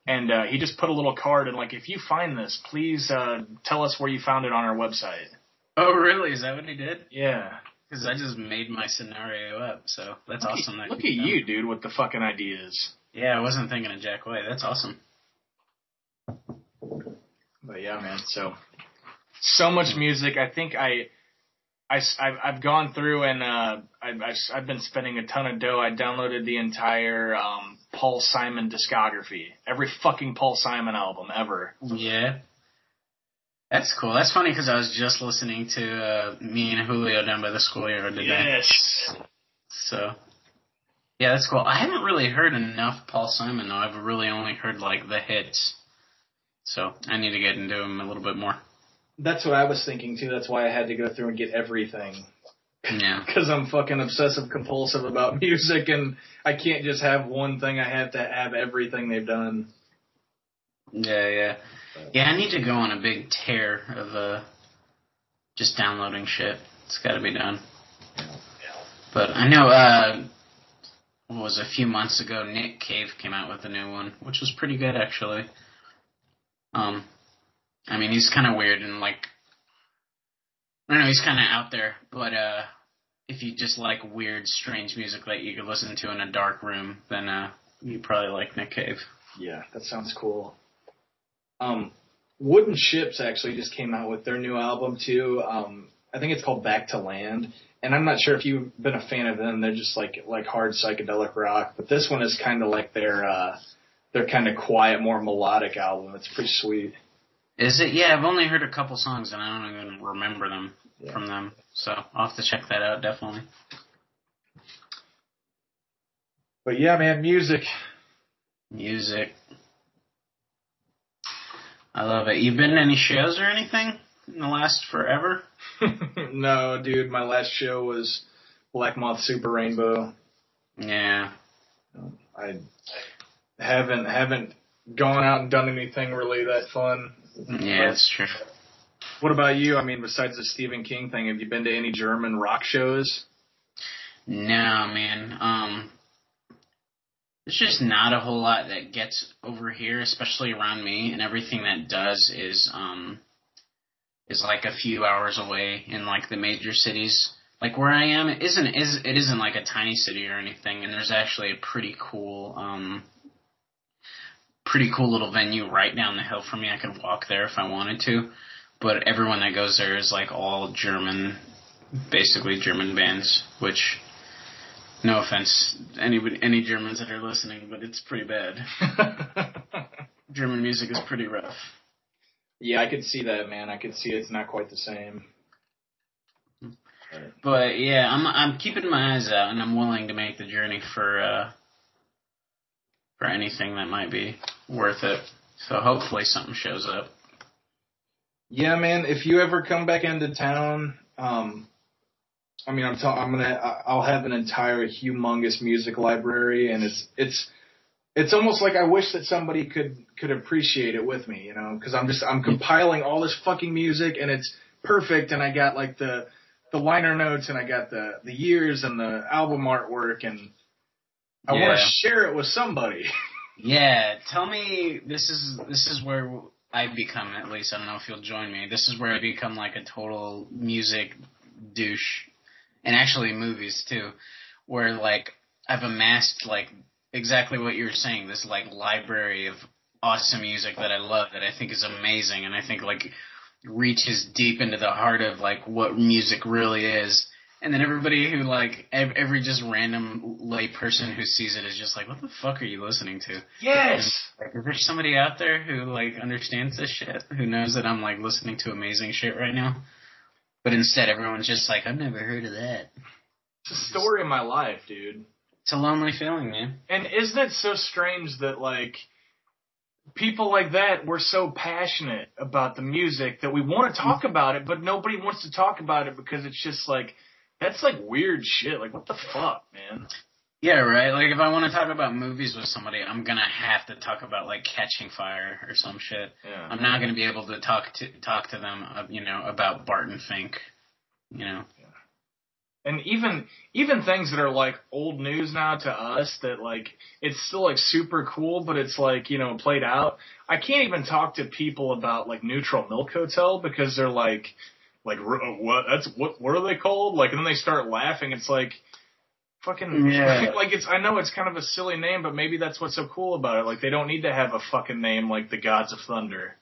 and uh, he just put a little card and like if you find this, please uh, tell us where you found it on our website. Oh, really? Is that what he did? Yeah, Because I just made my scenario up, so that's look awesome. At, that look at you done. you, dude, with the fucking ideas. Yeah, I wasn't thinking of Jack White. That's awesome. But yeah, man. So so much music. I think I. I, have I've gone through and uh, I've, I've I've been spending a ton of dough. I downloaded the entire um, Paul Simon discography, every fucking Paul Simon album ever. Yeah. That's cool. That's funny because I was just listening to uh, me and Julio down by the schoolyard today. Yes. So, yeah, that's cool. I haven't really heard enough Paul Simon though. I've really only heard like the hits. So I need to get into him a little bit more. That's what I was thinking too. That's why I had to go through and get everything Yeah. (laughs) because I'm fucking obsessive compulsive about (laughs) music and I can't just have one thing. I have to have everything they've done. Yeah, yeah. Yeah, I need to go on a big tear of uh just downloading shit. It's got to be done. But I know uh what was a few months ago Nick Cave came out with a new one, which was pretty good actually. Um I mean, he's kind of weird and like I don't know, he's kind of out there, but uh if you just like weird, strange music that you could listen to in a dark room, then uh you probably like Nick Cave. Yeah, that sounds cool. Um, Wooden Shjips actually just came out with their new album too. Um, I think it's called Back to Land, and I'm not sure if you've been a fan of them. They're just like like hard psychedelic rock, but this one is kind of like their uh, their kind of quiet, more melodic album. It's pretty sweet. Is it? Yeah, I've only heard a couple songs and I don't even remember them Yeah. from them. So I'll have to check that out definitely. But yeah, man, music. Music. I love it. You been to any shows or anything in the last forever? (laughs) no, dude, my last show was Black Moth Super Rainbow. Yeah. I haven't haven't gone out and done anything really that fun. Yeah, it's true. What about you? I mean, besides the Stephen King thing, have you been to any German rock shows? No, man. Um, there's just not a whole lot that gets over here, especially around me, and everything that does is um is like a few hours away in like the major cities. Like where I am, it isn't is it isn't like a tiny city or anything, and there's actually a pretty cool um pretty cool little venue right down the hill from me. I could walk there if I wanted to, but everyone that goes there is like all German, basically German bands, which. No offense, any any Germans that are listening, but it's pretty bad. (laughs) German music is pretty rough. Yeah, I could see that, man. I could see it's not quite the same. But yeah, I'm I'm keeping my eyes out, and I'm willing to make the journey for uh, for anything that might be worth it. So hopefully something shows up. Yeah, man. If you ever come back into town, um, I mean, I'm tell- I'm gonna I'll have an entire humongous music library, and it's it's it's almost like I wish that somebody could could appreciate it with me, you know, because I'm just I'm compiling all this fucking music, and it's perfect, and I got like the the liner notes, and I got the the years and the album artwork, and I want to share it with somebody. (laughs) Yeah, tell me this is this is where I become at least. I don't know if you'll join me. This is where I become like a total music douche, and actually movies too, where like I've amassed like exactly what you were saying. This like library of awesome music that I love that I think is amazing, and I think like reaches deep into the heart of like what music really is. And then everybody who like ev- every just random lay person who sees it is just like, what the fuck are you listening to? yes. Like, is there somebody out there who like understands this shit? Who knows that I'm like listening to amazing shit right now? But instead, everyone's just like, I've never heard of that. It's a story of my life, dude. It's a lonely feeling, man. And isn't it so strange that like people like that we're so passionate about the music that we want to talk mm. about it, but nobody wants to talk about it because it's just like that's like weird shit. Like what the fuck, man? Yeah, right. Like if I want to talk about movies with somebody, I'm gonna have to talk about like Catching Fire or some shit. Yeah. I'm not gonna be able to talk to talk to them, uh, you know, about Barton Fink. You know. Yeah. And even even things that are like old news now to us that like it's still like super cool, but it's like you know played out. I can't even talk to people about like Neutral Milk Hotel because they're like like uh, what that's what what are they called? Like and then they start laughing. It's like fucking Yeah. (laughs) like it's I know it's kind of a silly name, but maybe that's what's so cool about it. Like they don't need to have a fucking name like the Gods of Thunder.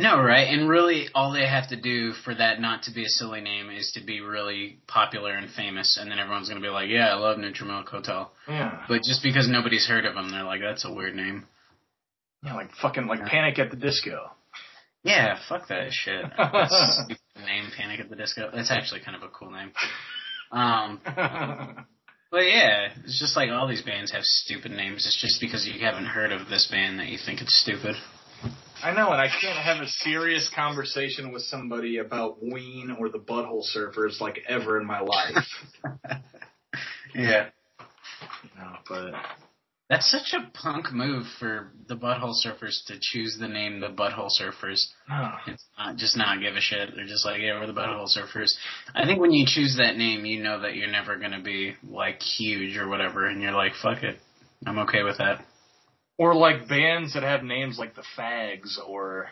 No, right? And really, all they have to do for that not to be a silly name is to be really popular and famous, and then everyone's gonna be like, "Yeah, I love Neutral Milk Hotel." Yeah. But just because nobody's heard of them, they're like, "That's a weird name." Yeah, like fucking like Panic at the Disco. Yeah, fuck that shit. (laughs) That's name, Panic at the Disco. That's actually kind of a cool name. (laughs) Um, (laughs) but yeah, it's just like all these bands have stupid names. It's just because you haven't heard of this band that you think it's stupid. I know, and I can't have a serious conversation with somebody about Ween or the Butthole Surfers like ever in my life. (laughs) Yeah. no, but That's such a punk move for the Butthole Surfers to choose the name the Butthole Surfers. no. It's not, just not give a shit. They're just like, yeah, we're the Butthole Surfers. I think when you choose that name, you know that you're never gonna be like huge or whatever, and you're like, fuck it, I'm okay with that. or like bands that have names like the Fags or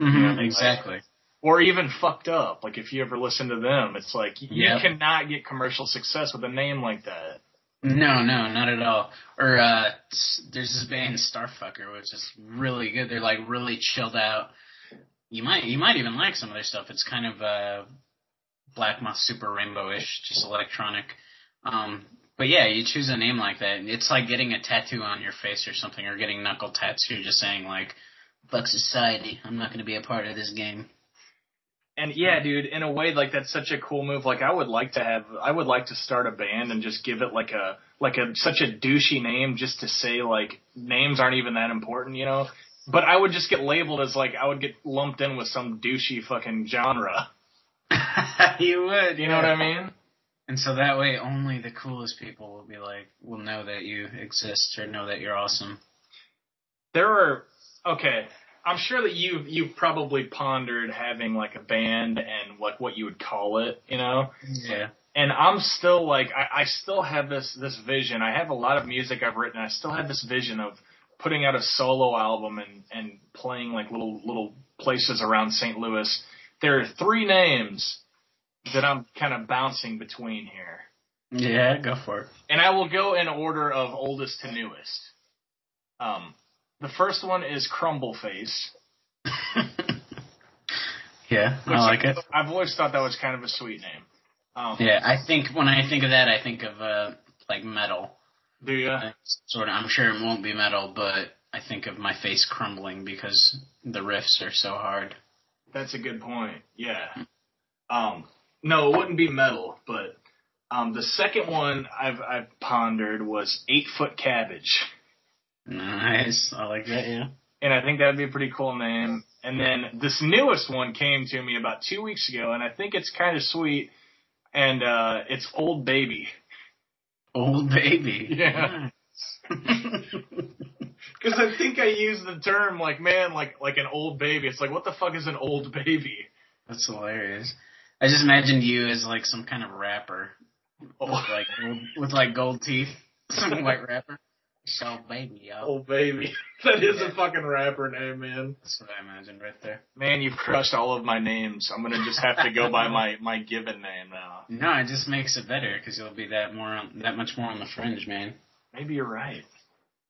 Mm-hmm, exactly. or even fucked up. Like if you ever listen to them, it's like y- Yep. you cannot get commercial success with a name like that. No, no, not at all. Or uh there's this band Starfucker, which is really good. They're like really chilled out. You might you might even like some of their stuff. It's kind of uh Black Moth Super Rainbow ish, just electronic. Um but yeah, you choose a name like that. It's like getting a tattoo on your face or something, or getting knuckle tats. You're just saying like, "Fuck society. I'm not going to be a part of this game." And yeah, dude, in a way, like that's such a cool move. Like I would like to have, I would like to start a band and just give it like a, like a such a douchey name, just to say like names aren't even that important, you know. But I would just get labeled as like I would get lumped in with some douchey fucking genre. (laughs) you would, You know what I mean? And so that way, only the coolest people will be like, will know that you exist or know that you're awesome. There are okay. I'm sure that you've you've probably pondered having like a band and like what you would call it, you know. Yeah. And I'm still like I, I still have this this vision. I have a lot of music I've written. I still have this vision of putting out a solo album and and playing like little little places around St. Louis. There are three names that I'm kind of bouncing between here. Yeah, go for it. And I will go in order of oldest to newest. Um, the first one is Crumble Face. (laughs) Yeah, I like it. I've always thought that was kind of a sweet name. Um, Yeah, I think when I think of that, I think of uh like metal. Do you? Sort of. I'm sure it won't be metal, but I think of my face crumbling because the riffs are so hard. That's a good point. Yeah. Um, no, it wouldn't be metal, but um, the second one I've I've pondered was Eight Foot Cabbage, Nice. I like that. Yeah. and I think that'd be a pretty cool name. And then this newest one came to me about two weeks ago, and I think it's kind of sweet. And uh, it's Old Baby. Old baby. Yeah. Because (laughs) I think I used the term like, man, like like an old baby. It's like, what the fuck is an old baby? That's hilarious. I just imagined you as like some kind of rapper with like with like gold teeth, (laughs) some white rapper. So baby, yo. Old baby. (laughs) That is a fucking rapper name, man. That's what I imagined right there. Man, you've crushed all of my names. I'm gonna just have to go by (laughs) my my given name now. No, it just makes it better because you'll be that more on, that much more on the fringe, man. Maybe you're right.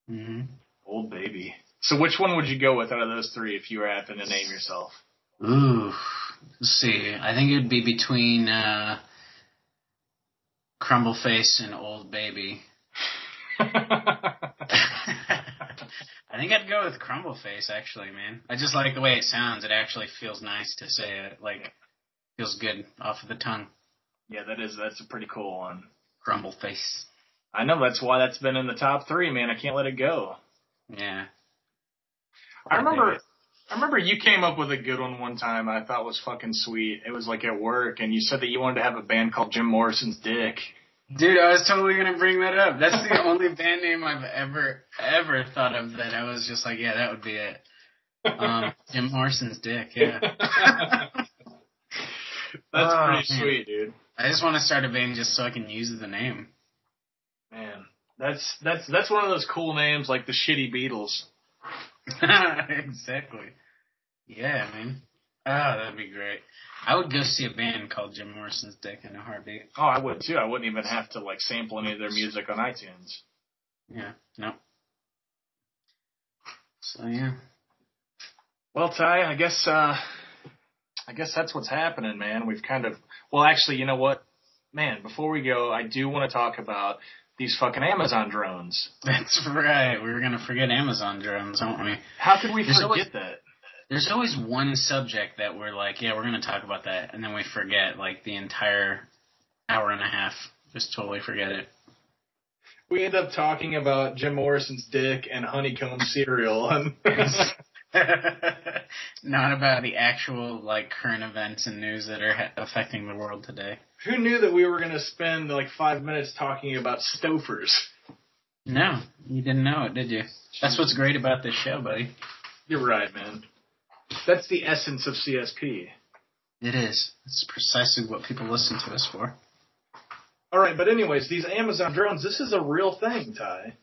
hmm Old baby. So which one would you go with out of those three if you were having to name yourself? Ooh, let's see. I think it'd be between uh, Crumble Face and Old Baby. (laughs) I think I'd go with Crumble Face, actually, man. I just like the way it sounds. It actually feels nice to say it. Like, feels good off of the tongue. Yeah, that is that's a pretty cool one. Crumble Face. I know that's why that's been in the top three, man. I can't let it go. Yeah. I remember I remember you came up with a good one one time I thought was fucking sweet. It was like at work and you said that you wanted to have a band called Jim Morrison's Dick. Dude, I was totally gonna bring that up. That's the only band name I've ever ever thought of that I was just like, yeah, that would be it. Um, Jim Morrison's dick, yeah. (laughs) That's Oh, pretty man. sweet, dude. I just want to start a band just so I can use the name. Man, that's that's that's one of those cool names like the shitty Beatles. (laughs) exactly. Yeah, man. Ah, that'd be great. I would go see a band called Jim Morrison's Dick in a heartbeat. Oh, I would too. I wouldn't even have to like sample any of their music on iTunes. Yeah, no. So yeah. Well, Ty, I guess uh I guess that's what's happening, man. We've kind of well, actually, you know what, man? Before we go, I do want to talk about these fucking Amazon drones. (laughs) That's right. We were gonna forget Amazon drones, aren't we? How could we There's forget always- that? There's always one subject that we're like, yeah, we're gonna talk about that, and then we forget like the entire hour and a half. Just totally forget it. We end up talking about Jim Morrison's dick and honeycomb cereal. (laughs) (laughs) Not about the actual like current events and news that are ha- affecting the world today. who knew that we were going to spend like five minutes talking about stofers? No, you didn't know it, did you? That's what's great about this show, buddy. You're right, man. That's the essence of CSP. It is. It's precisely what people listen to us for. All right, but anyways, these Amazon drones, this is a real thing, Ty.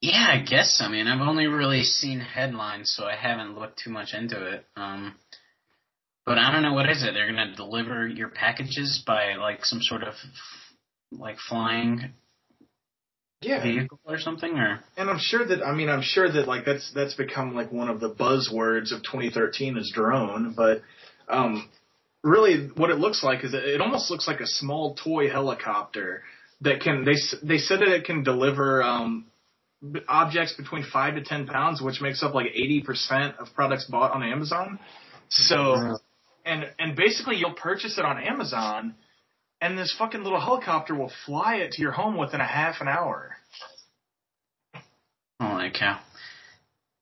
Yeah, I guess. I mean, I've only really seen headlines, so I haven't looked too much into it. Um, but I don't know what is it. They're gonna deliver your packages by like some sort of like flying Yeah. vehicle or something, or And I'm sure that I mean I'm sure that like that's that's become like one of the buzzwords of 2013 is drone, but um really what it looks like is it, it almost looks like a small toy helicopter that can they they said that it can deliver um objects between 5 to 10 pounds which makes up like 80% of products bought on Amazon. So and and basically you'll purchase it on Amazon and this fucking little helicopter will fly it to your home within a half an hour. holy cow.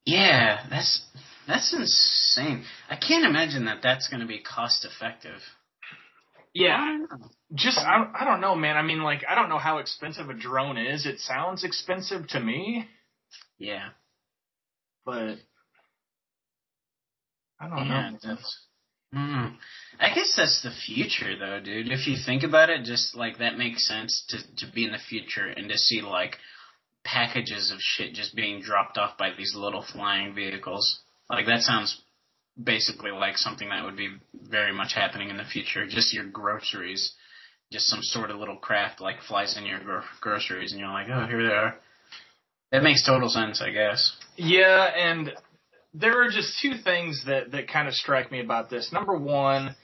Yeah, that's that's insane. I can't imagine that that's gonna be cost effective. Yeah. Just I don't- I don't know, man. I mean, like I don't know how expensive a drone is. It sounds expensive to me, Yeah. but I don't Yeah, know. that's. Hmm. I guess that's the future, though, dude. If you think about it, just like that makes sense to to be in the future and to see like packages of shit just being dropped off by these little flying vehicles. Like that sounds basically like something that would be very much happening in the future. Just your groceries, just some sort of little craft like flies in your gro- groceries, and you're like, oh, here they are. That makes total sense, I guess. Yeah, and there are just two things that that kind of strike me about this. Number one,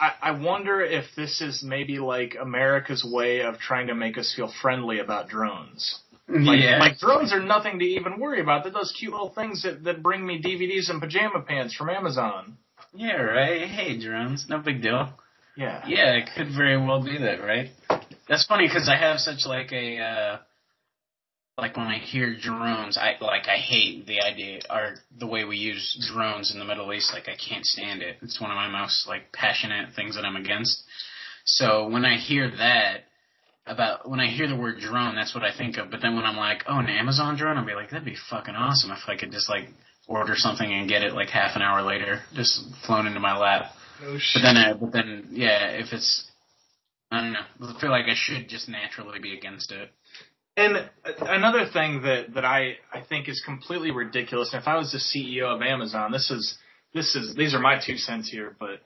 I, I wonder if this is maybe like America's way of trying to make us feel friendly about drones. Like, yeah. like drones are nothing to even worry about. They're those cute little things that, that bring me DVDs and pajama pants from Amazon. yeah, right. Hey, drones, no big deal. Yeah. Yeah, it could very well be that, right? That's funny because I have such like a uh, like when I hear drones, I like I hate the idea or the way we use drones in the Middle East. Like I can't stand it. It's one of my most like passionate things that I'm against. So when I hear that about when I hear the word drone, that's what I think of. But then when I'm like, oh, an Amazon drone, I'll be like, that'd be fucking awesome if I could just like order something and get it like half an hour later, just flown into my lap. No But then, uh, but then, yeah, if it's, I don't know. I feel like I should just naturally be against it. And another thing that that I I think is completely ridiculous. And if I was the CEO of Amazon, this is this is these are my two cents here. But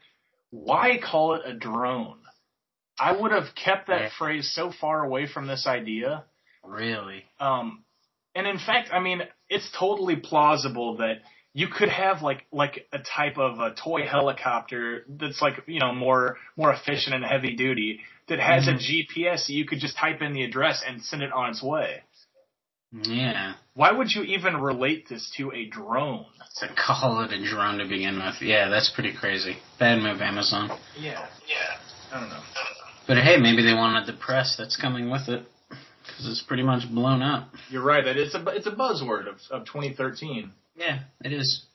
why call it a drone? I would have kept that Yeah. phrase so far away from this idea. Really? Um, and in fact, I mean, it's totally plausible that you could have like like a type of a toy helicopter that's like you know more more efficient and heavy duty that has a mm-hmm. GPS that you could just type in the address and send it on its way. Yeah. Why would you even relate this to a drone? To call it a drone to begin with. Yeah, that's pretty crazy. Bad move, Amazon. Yeah, yeah. I don't know. But hey, maybe they wanted the press that's coming with it. Because it's pretty much blown up. You're right. That it's a it's a buzzword of of 2013. Yeah, it is.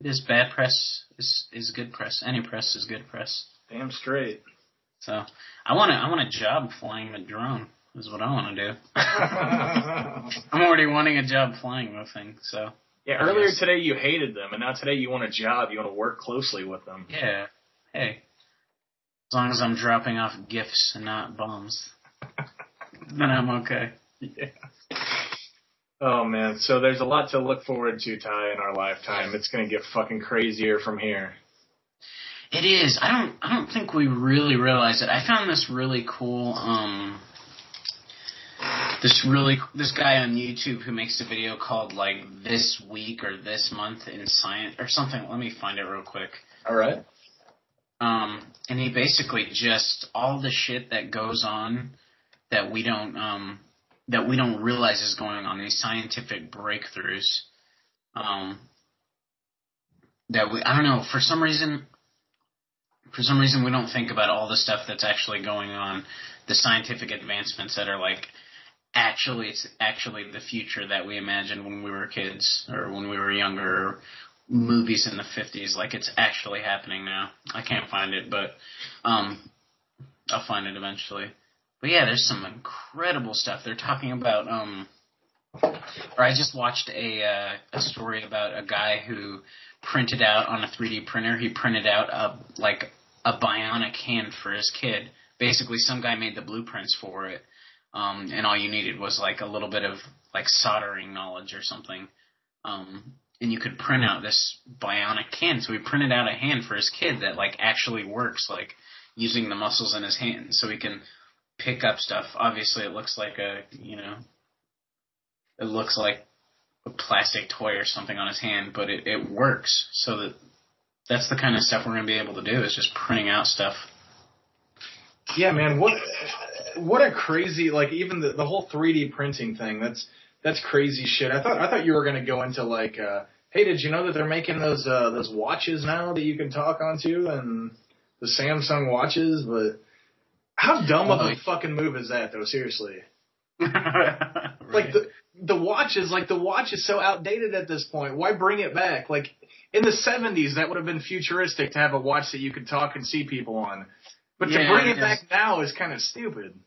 It is bad press is is good press. Any press is good press. Damn straight. So I want to I want a job flying a drone. Is what I want to do. (laughs) I'm already wanting a job flying the thing. So Yeah, earlier today you hated them, and now today you want a job. You want to work closely with them. yeah, hey, as long as I'm dropping off gifts and not bombs, then I'm okay. Yeah. Oh man, so there's a lot to look forward to, Ty, in our lifetime. It's gonna get fucking crazier from here. It is. I don't. I don't think we really realize it. I found this really cool. Um, this really this guy on YouTube who makes a video called like this week or this month in science or something. Let me find it real quick. All right. Um, and he basically just all the shit that goes on that we don't um that we don't realize is going on these scientific breakthroughs. Um, that we I don't know for some reason for some reason we don't think about all the stuff that's actually going on, the scientific advancements that are like actually it's actually the future that we imagined when we were kids or when we were younger or movies in the 50s like it's actually happening now. I can't find it but um I'll find it eventually. But yeah, there's some incredible stuff. They're talking about um or I just watched a uh, a story about a guy who printed out on a 3D printer. He printed out a like a bionic hand for his kid. Basically, some guy made the blueprints for it, um, and all you needed was like a little bit of like soldering knowledge or something, um, and you could print out this bionic hand. So he printed out a hand for his kid that like actually works, like using the muscles in his hand, so he can pick up stuff. Obviously, it looks like a you know, it looks like a plastic toy or something on his hand, but it, it works. So that that's the kind of stuff we're going to be able to do is just printing out stuff. Yeah, man. What what a crazy like even the the whole 3D printing thing. That's that's crazy shit. I thought I thought you were gonna go into like, uh, hey, did you know that they're making those uh, those watches now that you can talk onto and the Samsung watches? But how dumb of a fucking move is that though? Seriously. (laughs) Like the the watch is like the watch is so outdated at this point. Why bring it back? Like in the seventies, that would have been futuristic to have a watch that you could talk and see people on. But to bring it back now is kind of stupid.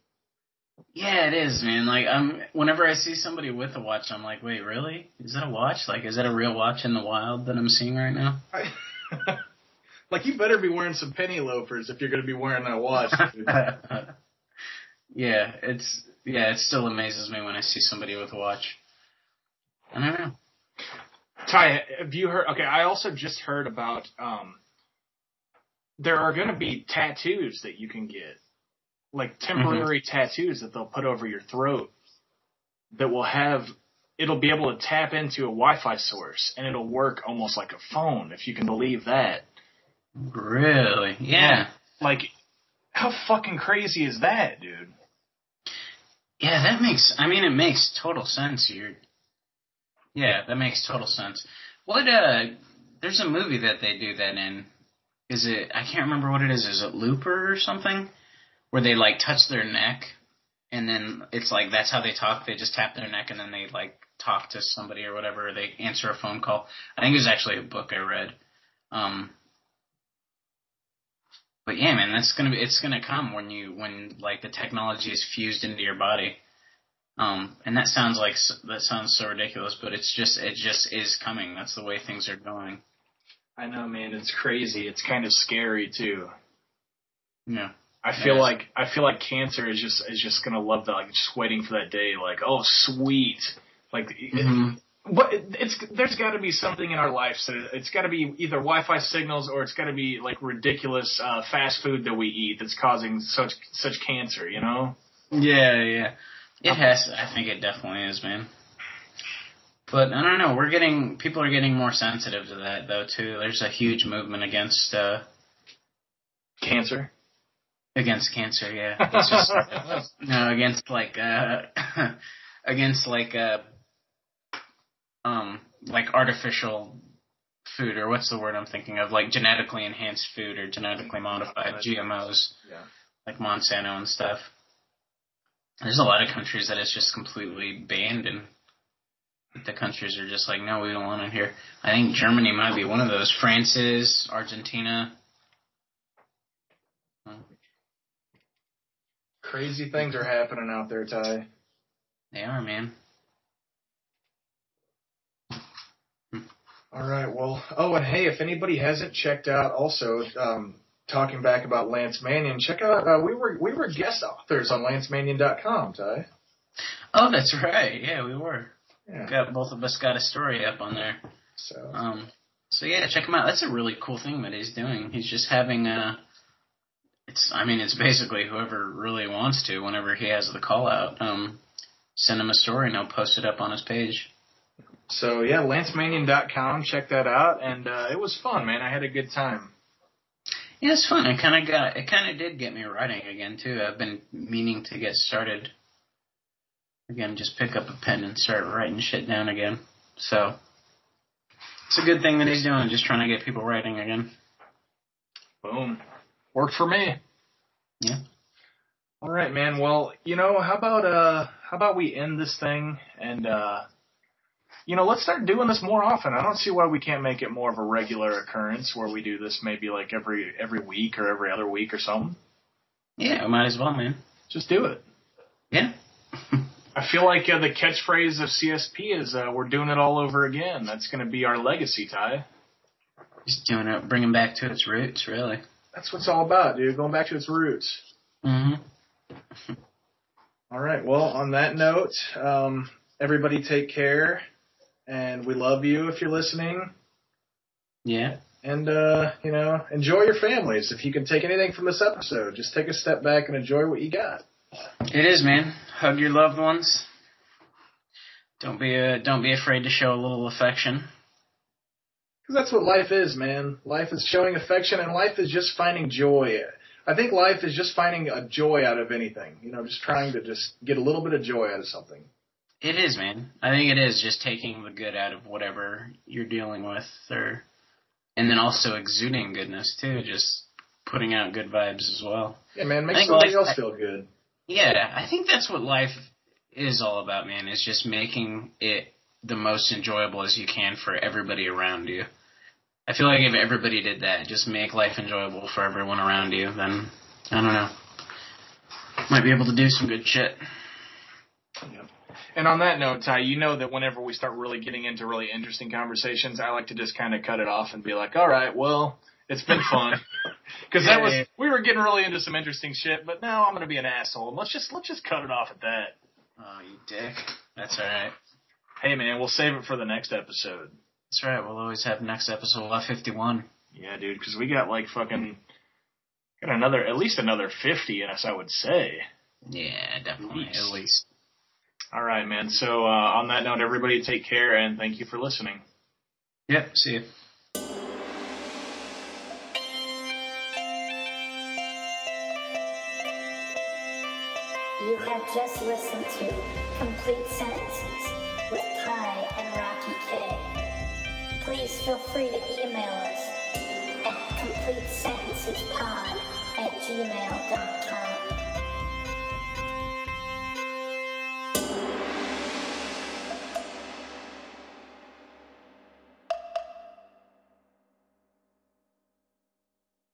Yeah, it is, man. Like, I'm whenever I see somebody with a watch, I'm like, wait, really? Is that a watch? Like, is that a real watch in the wild that I'm seeing right now? (laughs) like you better be wearing some penny loafers if you're going to be wearing that watch. (laughs) yeah, it's yeah, it still amazes me when I see somebody with a watch. I don't know. Ty, have you heard? Okay, I also just heard about. um There are going to be tattoos that you can get, like temporary tattoos that they'll put over your throat, that will have. It'll be able to tap into a Wi-Fi source, and it'll work almost like a phone, if you can believe that. Really? Yeah. Like, how fucking crazy is that, dude? Yeah, that makes. I mean, it makes total sense. You're. Yeah, that makes total sense. What? Uh, there's a movie that they do that in. Is it? I can't remember what it is. Is it Looper or something? Where they like touch their neck, and then it's like that's how they talk. They just tap their neck, and then they like talk to somebody or whatever. Or they answer a phone call. I think it was actually a book I read. Um, but yeah, man, that's gonna be it's gonna come when you when like the technology is fused into your body. Um, and that sounds like s- that sounds so ridiculous, but it's just it just is coming. That's the way things are going. I know, man. It's crazy. It's kind of scary too. Yeah. I feel like I feel like cancer is just is just gonna love that. Like just waiting for that day. Like oh sweet. Like Mhm. What it's there's got to be something in our lives that it's got to be either Wi-Fi signals or it's got to be like ridiculous uh, fast food that we eat that's causing such such cancer. You know. Yeah, yeah. It has. I think it definitely is, man. But I don't know. We're getting people are getting more sensitive to that though too. There's a huge movement against uh Cancer. against cancer. Yeah, it's just (laughs) no against like uh (laughs) against like uh um like artificial food or what's the word I'm thinking of like genetically enhanced food or genetically modified GMOs Yeah. like Monsanto and stuff. There's a lot of countries that it's just completely banned and the countries are just like, no, we don't want it here. I think Germany might be one of those. France is, Argentina. Crazy things are happening out there, Ty. They are, man. All right. Well, oh, and hey, if anybody hasn't checked out, also um, talking back about Lance Mannion, check out. Uh, we were we were guest authors on LanceMannion.com, Ty. Oh, that's right. Yeah, we were. Yeah. Got both of us got a story up on there. So Um, so yeah, check him out. That's a really cool thing that he's doing. He's just having a. It's. I mean, it's basically whoever really wants to, whenever he has the call out, um, send him a story and he'll post it up on his page. So yeah, LanceMannion.com. Check that out, and uh, it was fun, man. I had a good time. Yeah, it's fun. It kind of got. It kind of did get me writing again too. I've been meaning to get started. Again, just pick up a pen and start writing shit down again. So it's a good thing that he's doing. Just trying to get people writing again. Boom. Worked for me. Yeah. All right, man. Well, you know, how about uh, how about we end this thing and uh, you know, let's start doing this more often. I don't see why we can't make it more of a regular occurrence where we do this maybe like every every week or every other week or something. Yeah, we might as well, man. Just do it. Yeah. (laughs) I feel like uh, the catchphrase of CSP is uh, "We're doing it all over again." That's going to be our legacy, Ty. Just doing it, bringing back to its roots, really. That's what it's all about, dude. Going back to its roots. Mm-hmm. (laughs) All right. Well, on that note, um, everybody take care, and we love you if you're listening. Yeah. And uh, you know, enjoy your families. If you can take anything from this episode, just take a step back and enjoy what you got. It is, man. Hug your loved ones. Don't be uh, don't be afraid to show a little affection. Because that's what life is, man. Life is showing affection, and life is just finding joy. I think life is just finding a joy out of anything. You know, just trying to just get a little bit of joy out of something. It is, man. I think it is just taking the good out of whatever you're dealing with, or and then also exuding goodness too. Just putting out good vibes as well. Yeah, man, make somebody life- else feel good. Yeah, I think that's what life is all about, man. Is just making it the most enjoyable as you can for everybody around you. I feel like if everybody did that, just make life enjoyable for everyone around you, then I don't know. Might be able to do some good shit. And on that note, Ty, you know that whenever we start really getting into really interesting conversations, I like to just kind of cut it off and be like, "All right, well, it's been fun." (laughs) Because that was we were getting really into some interesting shit, but now I'm gonna be an asshole. And let's just let's just cut it off at that. Oh, you dick. That's all right. Hey, man, we'll save it for the next episode. That's right. We'll always have next episode of 51. Yeah, dude, because we got like fucking got another at least another fifty in us, I would say. Yeah, definitely. Nice. At least. All right, man. So uh, on that note, everybody take care and thank you for listening. Yep. See you. You have just listened to Complete Sentences with Ty and Rocky K. Please feel free to email us at completesentencespod at gmail.com.